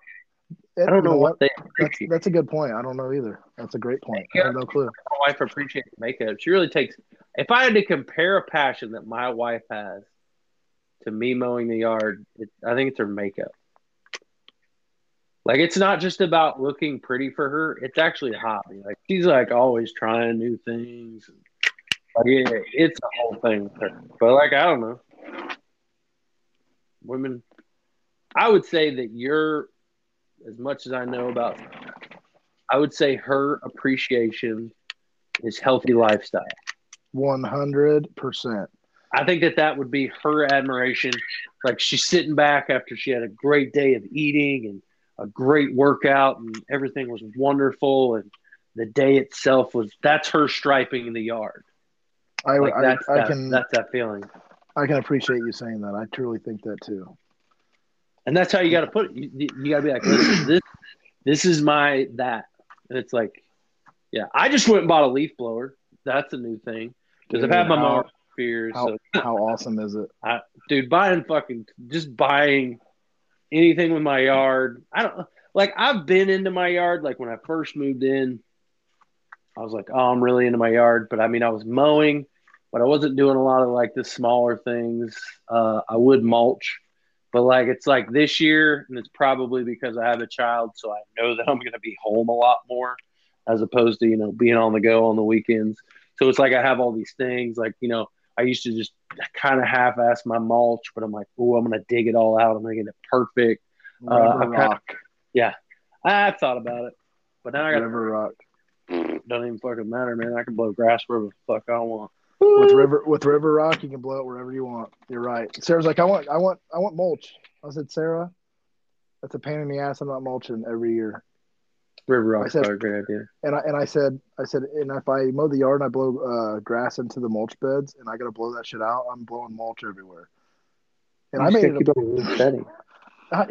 eh,
I don't
you
know what they
that's, that's a good point i don't know either that's a great point i have no clue
my wife appreciates makeup. She really takes. If I had to compare a passion that my wife has to me mowing the yard, it, I think it's her makeup. Like it's not just about looking pretty for her; it's actually a hobby. Like she's like always trying new things. Like yeah, it's a whole thing with her. But like I don't know, women. I would say that you're, as much as I know about I would say her appreciation is healthy lifestyle.
100%
I think that that would be her admiration. Like she's sitting back after she had a great day of eating and a great workout and everything was wonderful and the day itself was that's her striping in the yard.
I,
Like
I,
that's
I
that,
can
that's that feeling.
i can appreciate you saying that i truly think that too
And that's how you got to put it. You, you got to be like, listen, this, this is my that. And it's like, yeah, I just went and bought a leaf blower. That's a new thing because I've had my
how-
mower for years.
how,
so
how awesome is it
dude buying fucking just buying anything with my yard i don't like i've been into my yard like when i first moved in i was like oh i'm really into my yard but i mean i was mowing but i wasn't doing a lot of like the smaller things uh, i would mulch But like it's like this year, and it's probably because I have a child, so I know that I'm going to be home a lot more, as opposed to you know being on the go on the weekends. So it's like I have all these things. Like you know, I used to just kind of half-ass my mulch, but I'm like, oh, I'm going to dig it all out. I'm to get it perfect. Uh,
River
I've
rock.
kinda- yeah, I thought about it, but now I got
River rock.
Doesn't even fucking matter, man. I can blow grass wherever the fuck I want.
With river with river rock, you can blow it wherever you want. You're right. Sarah's like, I want, I want, I want mulch. I said, Sarah, that's a pain in the ass. I'm not mulching every year.
River
I
Rock's
said-
probably a great idea.
And I and I said, I said, and if I mow the yard and I blow uh, grass into the mulch beds and I gotta blow that shit out, I'm blowing mulch everywhere. And I
You
made
still
it.
keep it in good setting.
I,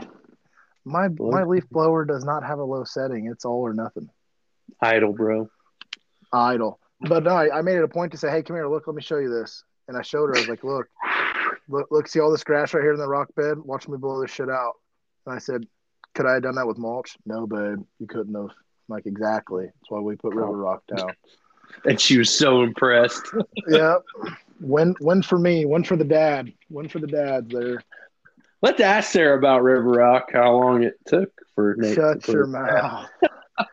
my
Blow.
my leaf blower does not have a low setting. It's all or nothing.
idle, bro.
Idle. But no, I, I made it a point to say, hey, come here, look, let me show you this. And I showed her. I was like, look, look, look, see all this grass right here in the rock bed. Watch me blow this shit out. And I said, could I have done that with mulch? No, babe, you couldn't have. Like exactly. That's why we put river rock down.
And she was so impressed.
yeah. Win, win for me. one for the dad. one for the dads there.
Let's ask Sarah about River Rock, how long it took for Nate
Shut
to
your
put,
mouth.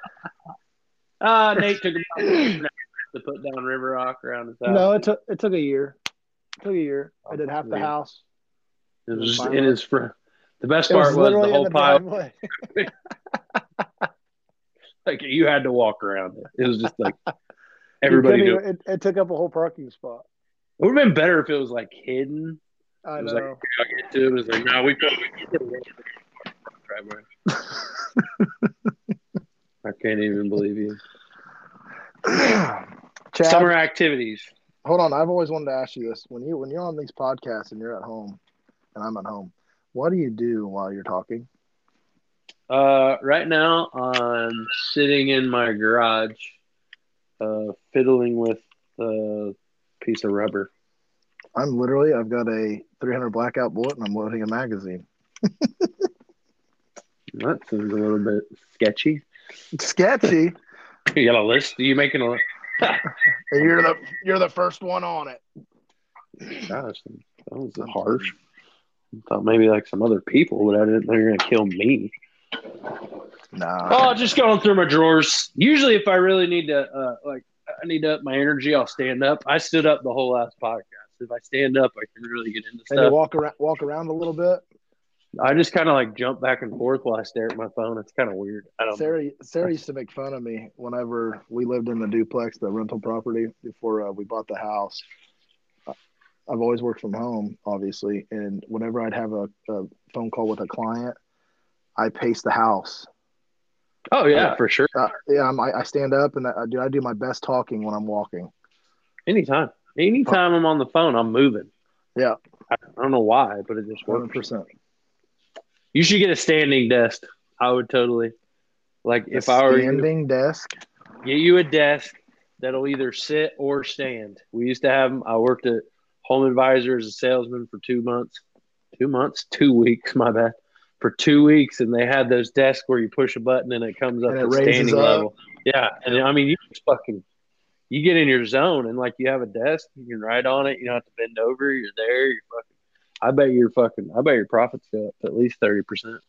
Uh, Nate took about to put down River Rock around his house.
No, it took it took a year. It took a year. I did half the house.
it was just in his front. The best
It
part
was
was, the whole
the
pile. Like you had to walk around it. It was just like everybody. Knew.
it, it took up a whole parking spot.
It would have been better if it was like hidden.
I
It was
know.
like I get to it. It was like no, we put. We put it in the driveway. I can't even believe you.
Chad,
Summer activities.
hold on. I've always wanted to ask you this: when you when you're on these podcasts and you're at home, and I'm at home, what do you do while you're talking?
Uh, right now I'm sitting in my garage, uh, fiddling with a piece of rubber.
I'm literally I've got a 300 blackout bullet and I'm loading a magazine.
That seems a little bit sketchy.
Sketchy.
You got a list? Are you making a?
and you're the you're the first one on it.
Gosh, that was harsh. I thought maybe like some other people, but I didn't know you were gonna kill me.
Nah.
Oh, just going through my drawers. Usually, if I really need to, uh, like, I need to up my energy, I'll stand up. I stood up the whole last podcast. If I stand up, I can really get into
and you
stuff.
walk around walk around a little bit.
I just kind of like jump back and forth while I stare at my phone. It's kind of weird. I don't.
Sarah Sarah used to make fun of me whenever we lived in the duplex, the rental property before uh, we bought the house. I've always worked from home, obviously, and whenever I'd have a, a phone call with a client, I pace the house.
Oh yeah,
Yeah.
for sure.
Uh, yeah, I'm, I, I stand up and I, I do I do my best talking when I'm walking.
Anytime, anytime I'm on the phone, I'm moving.
Yeah.
I, I don't know why, but it just works.
percent.
You should get a standing desk. I would totally. Like if I were you,
standing desk.
get you a desk that'll either sit or stand. We used to have them. I worked at Home Advisor as a salesman for two months. Two months, two weeks. My bad. For two weeks, and they had those desks where you push a button and it comes up
And
to standing
up.
level. Yeah, and I mean you just fucking you get in your zone and like you have a desk, you can write on it. You don't have to bend over. You're there. You're fucking. I bet your fucking. I bet your profits go up at least thirty percent.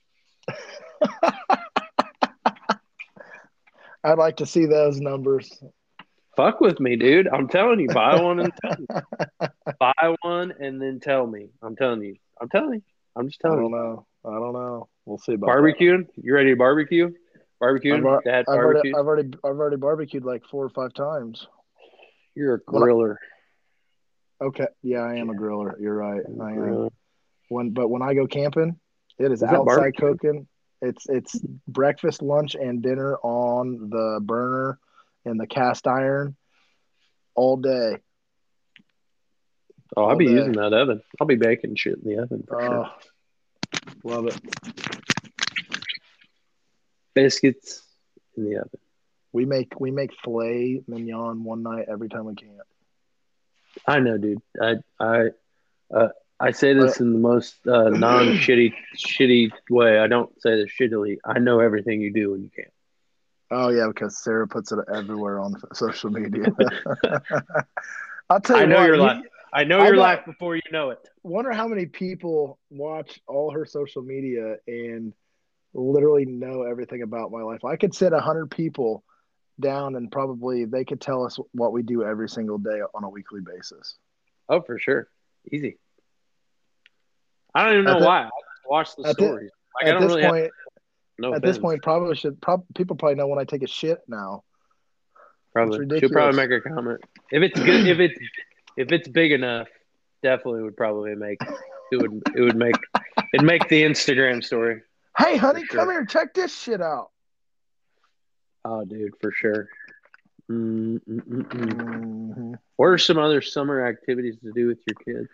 I'd like to see those numbers.
Fuck with me, dude. I'm telling you, buy one and tell me. buy one and then tell me. I'm telling you. I'm telling you. I'm just telling you.
I don't
you.
know. I don't know. We'll see about that.
Barbecuing? You ready to barbecue? Barbecuing?
I've,
Dad
I've already,
barbecue?
I've already, I've already barbecued like four or five times.
You're a griller.
Okay, yeah, I am a griller. You're right. I am.
Griller.
When, but when I go camping, it is
Is
outside cooking. It's it's breakfast, lunch, and dinner on the burner and the cast iron all day.
Oh, I'll be
day.
using that oven. I'll be baking shit in the oven for
Oh,
sure.
love it.
Biscuits in the oven.
We make we make filet mignon one night every time we can.
I know, dude. I I uh, I say this in the most uh, non shitty shitty way. I don't say this shittily. I know everything you do when you can.
Oh yeah, because Sarah puts it everywhere on social media. I'll tell you
I know
what,
you're
you-
like I know
I
your
bet-
life before you know it.
Wonder how many people watch all her social media and literally know everything about my life. I could sit a hundred people down and probably they could tell us what we do every single day on a weekly basis.
Oh, for sure. Easy. I don't even know
the-
why. I watch the stories. like I
at
don't
this
really
point,
no
at this point, probably should. Prob- people probably know when I take a shit now.
Probably. She'll probably make a comment. If it's good if it's if it's big enough, definitely would probably make it would it would make it'd make the Instagram story.
Hey, honey,
sure.
come here. Check this shit out.
Oh dude, for sure. Mm, mm, mm, mm.
Mhm.
What are some other summer activities to do with your kids?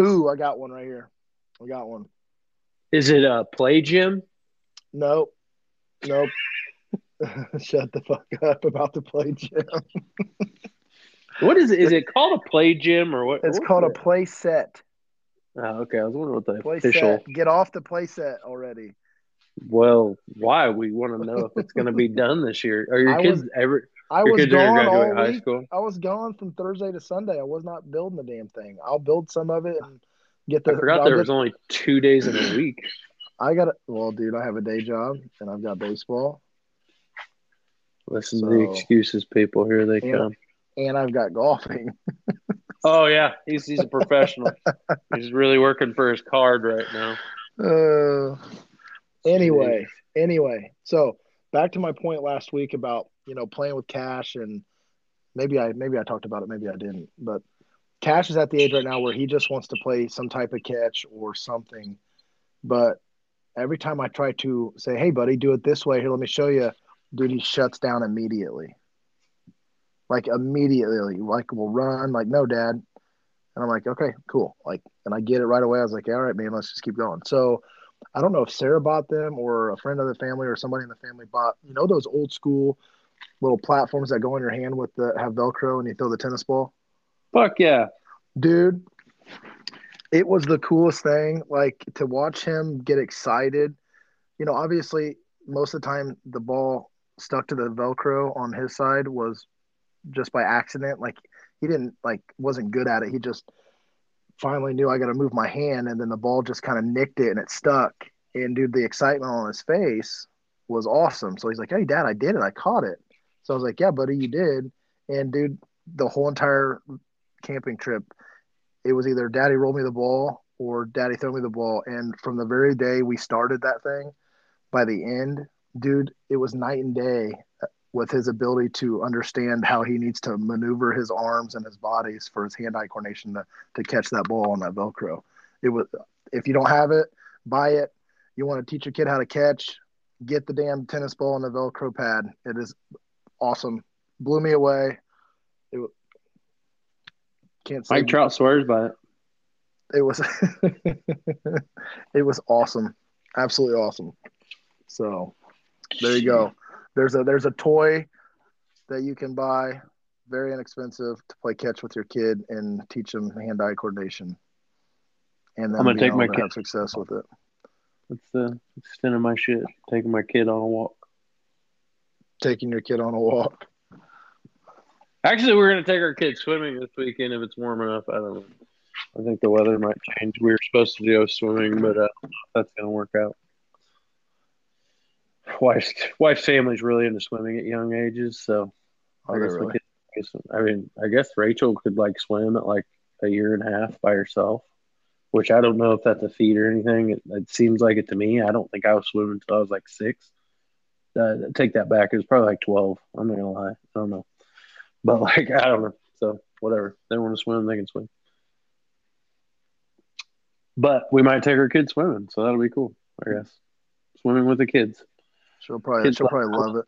Ooh, I got one right here. I got one.
Is it a play gym?
Nope. Nope. Shut the fuck up about the play gym.
What is it? Is it called a play gym or what?
It's
what
called a play set.
Oh, okay. I was wondering what the
Play
official.
set. Get off the play set already.
Well, why? We want to know if it's going to be done this year. Are your
I
kids
was-
ever?
I was
kids are going
gone all
high
week.
school.
I was gone from Thursday to Sunday. I was not building the damn thing. I'll build some of it and get the.
I forgot there was only two days in a week.
I got it. Well, dude, I have a day job and I've got baseball
Listen to the excuses, people. Here they come.
and I've got golfing.
Oh yeah, he's he's a professional. he's really working for his card right now.
Uh, anyway, anyway, so back to my point last week about you know playing with Cash and maybe I maybe I talked about it, maybe I didn't, but Cash is at the age right now where he just wants to play some type of catch or something. But every time I try to say, "Hey, buddy, do it this way. Here, let me show you," dude, he shuts down immediately. Like immediately, like we'll run. Like, no, Dad. And I'm like, okay, cool. Like, and I get it right away. I was like, all right, man, let's just keep going. So I don't know if Sarah bought them or a friend of the family or somebody in the family bought, you know, those old school little platforms that go in your hand with the have Velcro and you throw the tennis ball.
Fuck yeah!
Dude, it was the coolest thing. Like to watch him get excited. You know, obviously, most of the time the ball stuck to the Velcro on his side was just by accident. Like he didn't like wasn't good at it. He just finally knew I got to move my hand, and then the ball just kind of nicked it and it stuck. And dude, the excitement on his face was awesome. So he's like, "Hey, Dad, I did it. I caught it." So I was like, "Yeah, buddy, you did." And dude, the whole entire camping trip, it was either Daddy roll me the ball or Daddy throw me the ball. And from the very day we started that thing, by the end, dude, it was night and day with his ability to understand how he needs to maneuver his arms and his bodies for his hand-eye coordination to, to catch that ball on that Velcro. It was if you don't have it, buy it. You want to teach your kid how to catch, get the damn tennis ball and the Velcro pad. It is awesome. Blew me away. Can't
Mike Trout swears by it.
it was it was awesome absolutely awesome so there you go there's a there's a toy that you can buy very inexpensive to play catch with your kid and teach them hand-eye coordination and then
I'm gonna take my kid-
have success with it
That's the extent of my shit. Taking my kid on a walk.
taking your kid on a walk
Actually, we're gonna take our kids swimming this weekend if it's warm enough. I don't know. I think the weather might change. We were supposed to go swimming, but uh, that's gonna work out. Wife's wife's family's really into swimming at young ages, so I guess the
really?
kids- I mean, I guess Rachel could like swim at like a year and a half by herself, which I don't know if that's a feat or anything. It, it seems like it to me. I don't think I was swimming until I was like six. Uh, take that back. It was probably like twelve. I'm not gonna lie. I don't know, but like I don't know. So whatever. They want to swim, they can swim. But we might take our kids swimming, so that'll be cool. I guess swimming with the kids,
she'll probably
Kids
she'll
love
probably love it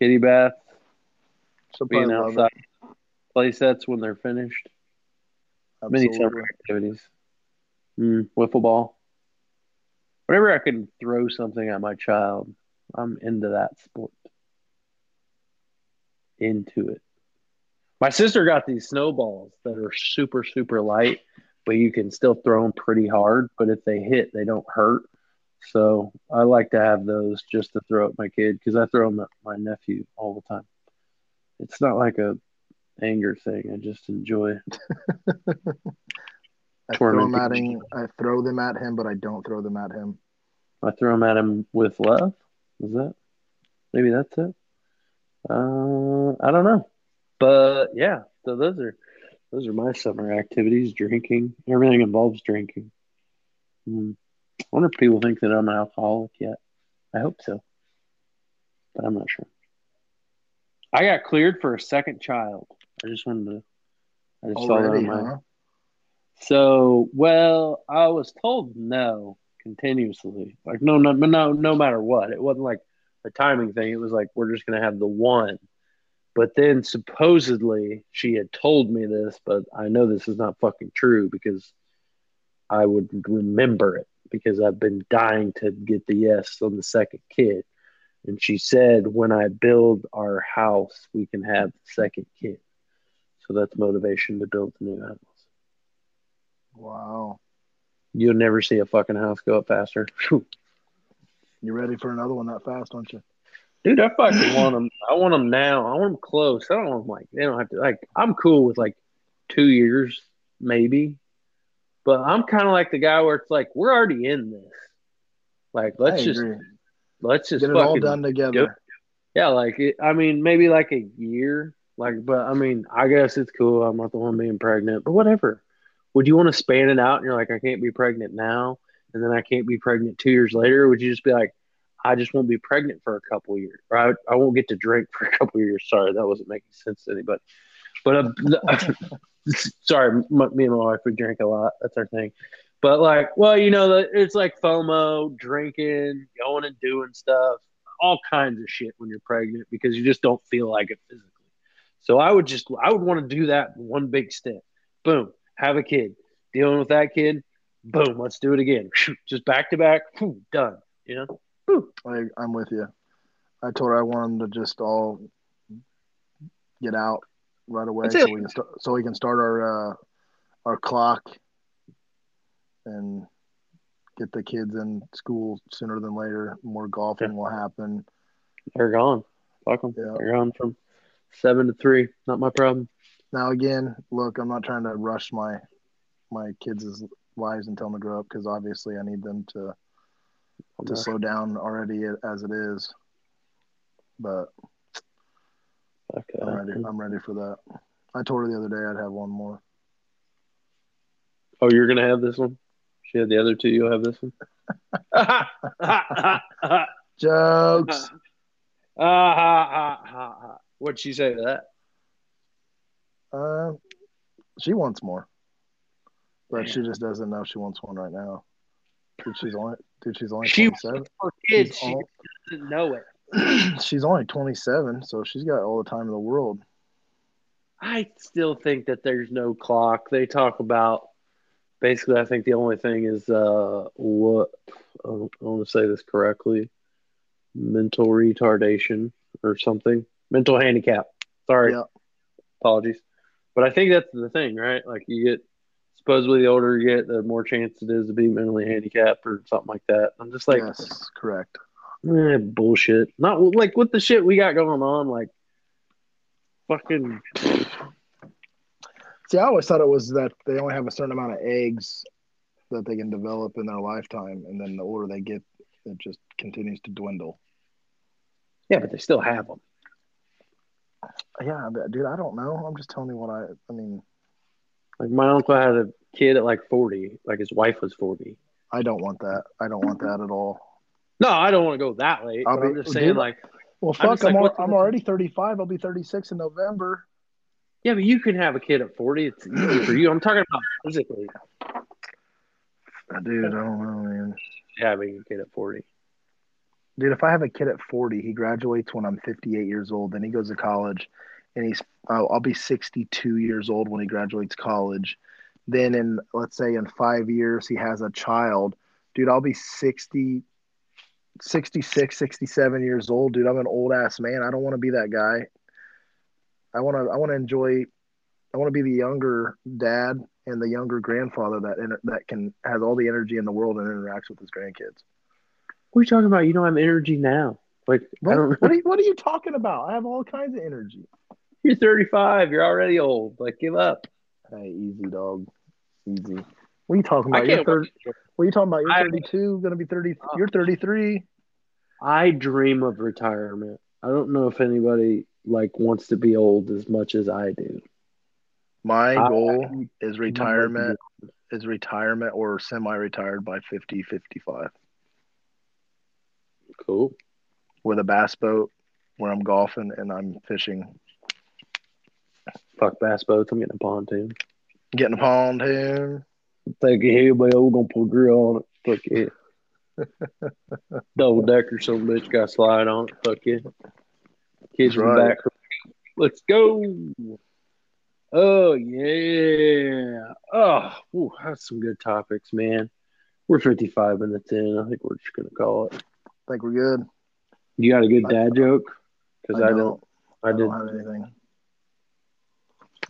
kitty bath,
she'll
being outside, play sets when they're finished.
it
many
Absolutely.
summer activities. Mm, wiffle ball. Whenever I can throw something at my child, I'm into that sport. Into it. My sister got these snowballs that are super, super light, but you can still throw them pretty hard. But if they hit, they don't hurt. So I like to have those just to throw at my kid because I throw them at my nephew all the time. It's not like a anger thing. I just enjoy.
I throw them at him. I throw them at him, but I don't throw them at him.
I throw them at him with love. Is that maybe that's it? Uh, I don't know, but yeah. So those are those are my summer activities: drinking. Everything involves drinking. Hmm. I wonder if people think that I'm an alcoholic yet. I hope so, but I'm not sure. I got cleared for a second child. I just wanted to. I just saw that
Already,
on my.
huh?
So, well, I was told no continuously. Like no, no, no, no matter what. It wasn't like a timing thing. It was like we're just gonna have the one. But then supposedly she had told me this, but I know this is not fucking true because I would remember it because I've been dying to get the yes on the second kid. And she said, when I build our house, we can have the second kid. So that's motivation to build the new house.
Wow.
You'll never see a fucking house go up faster. Phew.
You ready for another one that fast, aren't you?
Dude, I fucking want them. I want them now. I want them close. I don't want them like they don't have to. Like I'm cool with like two years maybe, but I'm kind of like the guy where it's like we're already in this. Like let's just let's just
Get it
fucking
all done together.
yeah. Like it, I mean, maybe like a year. Like, but I mean, I guess it's cool. I'm not the one being pregnant, but whatever. Would you want to span it out and you're like, I can't be pregnant now, and then I can't be pregnant two years later? Would you just be like, I just won't be pregnant for a couple years, or I, I won't get to drink for a couple years? Sorry, that wasn't making sense to anybody. But uh, sorry, m- me and my wife we drink a lot. That's our thing. But like, well, you know, it's like FOMO, drinking, going and doing stuff, all kinds of shit when you're pregnant because you just don't feel like it physically. So I would just, I would want to do that one big step. Boom, have a kid, dealing with that kid. Boom, let's do it again. Just back to back, done. You know,
I, I'm with you. I told her I want them to just all get out right away so we can start so we can start our uh, our clock and get the kids in school sooner than later. More golfing
Yeah.
will happen.
they're gone. Fuck them.
Yeah.
They're gone from seven to three. Not my problem.
Now again, look, I'm not trying to rush my my kids' lives and tell them to grow up because obviously I need them to to slow down already as it is. But
okay. that.
I'm ready. I'm ready for that. I told her the other day I'd have one more.
Oh, you're gonna have this one. She had the other two. You'll have this one.
Jokes.
What'd she say to that?
Uh, she wants more, but
Damn.
she just doesn't know she wants one right now. Dude, she's only dude, she's only
She-
27.
For kids,
She's
she
all-
doesn't know it.
she's only 27, so she's got all the time in the world.
I still think that there's no clock. They talk about basically. I think the only thing is uh, what I want to say this correctly: mental retardation or something, mental handicap. Sorry,
Yeah.
apologies. But I think that's the thing, right? Like you get supposedly the older you get, the more chance it is to be mentally handicapped or something like that. I'm just like,
yes, correct.
eh, bullshit. Not like with the shit we got going on, like fucking
See, I always thought it was that they only have a certain amount of eggs that they can develop in their lifetime, and then the older they get, it just continues to dwindle.
yeah, but they still have them.
Yeah, dude, I don't know. I'm just telling you what I. I mean,
Like my uncle had a kid at like 40, like his wife was 40.
I don't want that. I don't want that at all.
No, I don't want to go that late.
I'll be,
I'm just
dude,
saying, like,
Well,
I'm
fuck,
like,
I'm, al-
what
I'm already 35. I'll be 36 in November.
yeah, but you can have a kid at 40. It's easy for you. I'm talking about physically uh,
Dude, I don't know, man.
Yeah, having a kid at 40.
Dude, if I have a kid at 40, he graduates when I'm 58 years old. Then he goes to college, and he's I'll, I'll be 62 years old when he graduates college. Then in let's say in five years he has a child, dude. I'll be 60, 66, 67 years old, dude. I'm an old ass man. I don't want to be that guy. I want to I want to enjoy. I want to be the younger dad and the younger grandfather that that can has all the energy in the world and interacts with his grandkids.
What are you talking about? You don't have energy now. Like,
What, what, are you, what are you talking about? I have all kinds of energy.
You're 35. You're already old. Like, give up.
Hey, easy dog, easy. What are you talking about? You're
can't.
What are you talking about? You're
I-
32. Gonna be 30.
Uh,
You're 33.
I dream of retirement. I don't know if anybody like wants to be old as much as I do.
My
I-
goal is retirement. Is retirement or semi-retired by 50, 55
Cool.
with a bass boat where I'm golfing and I'm fishing,
Fuck bass boats. I'm getting a pontoon.
getting a pontoon.
Take it here, but we're gonna put a grill on it. Fuck it. Double decker, some bitch got slide on it. Fuck it. Kids
That's
in the
right.
back. Let's go. Oh yeah. Oh, ooh, that's some good topics, man. We're 55 minutes in. I think we're just gonna call it.
I think we're good.
You got a good dad joke? Because I, don't. I
I
did.
don't have anything.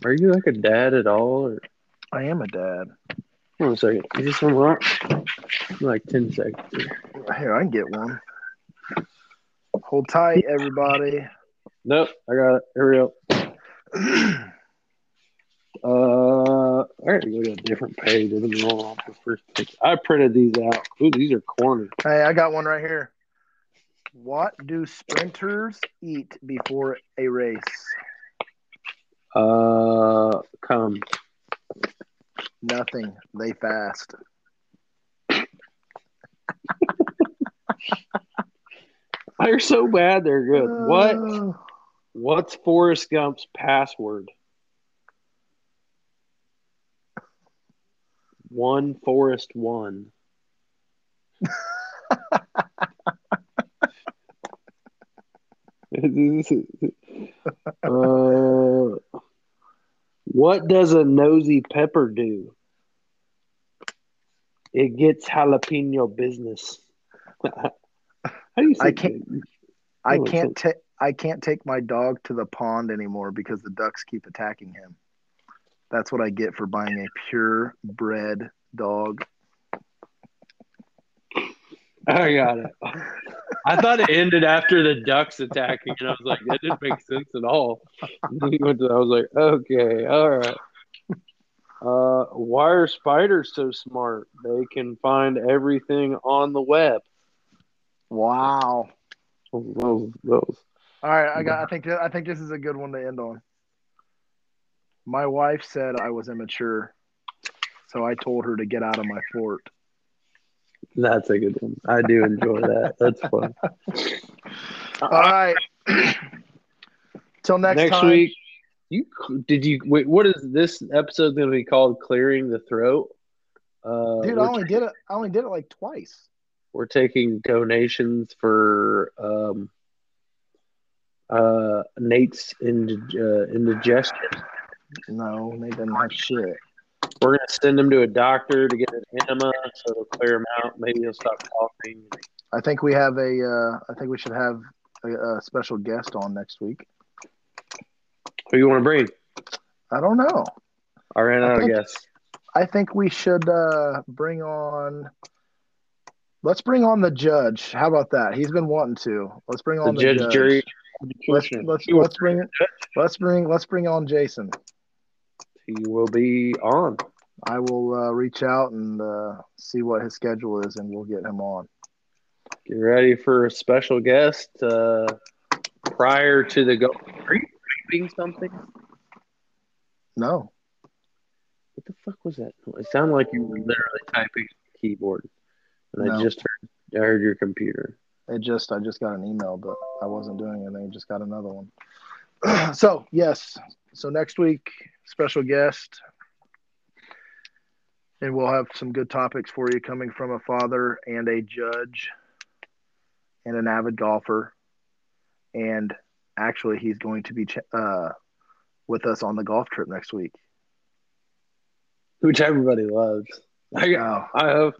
Are you like a dad at all? Or
I am a dad.
hold on a second. Is this one rock? Like 10 seconds. Here.
Here, I can get one. Hold tight, everybody.
Nope, I got it. Here we go. Uh, I got to go to a different page. I've been rolling off the first page. I printed these out. Ooh, these are corny.
hey, I got one right here. What do sprinters eat before a race?
Uh, come.
Nothing. They fast.
They're so bad, they're good. What?
Uh,
What's Forrest Gump's password? One Forrest one. uh, what does a nosy pepper do? It gets jalapeno business. How do you say
I can't-? I can't take I can't take my dog to the pond anymore because the ducks keep attacking him. That's what I get for buying a purebred dog.
I got it. I thought it ended after the ducks attacking, and I was like, that didn't make sense at all. And went to, I was like, okay, all right. Uh, why are spiders so smart? They can find everything on the web.
Wow.
Those, those.
All right, I got. I think. I think this is a good one to end on. My wife said I was immature, so I told her to get out of my fort.
That's a good one. I do enjoy that. That's fun.
All right. Till next,
Next
time.
week, you did you wait? What is this episode going to be called? Clearing the throat. Uh,
dude. I only did it. I only did it like twice.
we're taking donations for um, uh, Nate's uh, indigestion.
No, they didn't have shit.
We're gonna send him to a doctor to get an enema so it'll clear him out. Maybe he'll stop coughing.
I think we have a. Uh, I think we should have a, a special guest on next week.
Who you want to bring?
I don't know.
I ran
I
out of
think-
guess.
I think we should uh, bring on. Let's bring on the judge. How about that? He's been wanting to. Let's bring on the,
judge,
judge.
jury,
Let's let's let's bring let's bring let's bring on Jason.
He will be on.
I will uh, reach out and uh, see what his schedule is, and we'll get him on.
Get ready for a special guest uh, prior to the go. Are you typing something?
No,
What the fuck was that? It sounded like you were literally typing keyboard, and I just heard I heard your computer.
it just I just got an email, but I wasn't doing anything. Just got another one. so yes, so next week special guest, and we'll have some good topics for you coming from a father and a judge, and an avid golfer, and actually he's going to be ch- uh, with us on the golf trip next week.
which everybody loves. I,
Oh,
I have,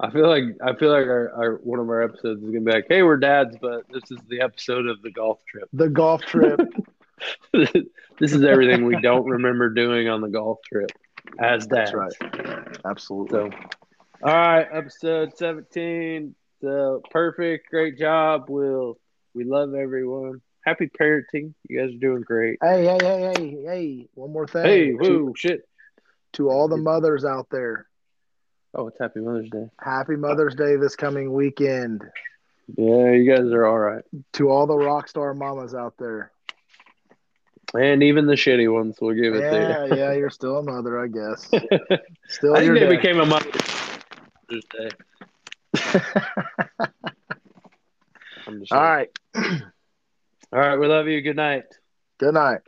I feel like I feel like our, our one of our episodes is gonna be like, hey, we're dads, but this is the episode of the golf trip.
the golf trip.
this is everything we don't remember doing on the golf trip as dads.
That's right. Absolutely.
So, all right, episode seventeen. So perfect, great job. We'll we love everyone. happy parenting. You guys are doing great.
Hey, hey, hey, hey, hey! One more thing.
Hey,
to,
shit.
to all the mothers out there,
Oh, it's Happy Mother's Day.
happy Mother's Day this coming weekend.
Yeah, you guys are all right.
To all the rock star mamas out there.
And even the shitty ones will give it to you.
Yeah, yeah, you're still a mother, I guess.
to you.
Still
I think they
day.
became a mother. Day.
All right.
All right, we love you. Good night.
Good night.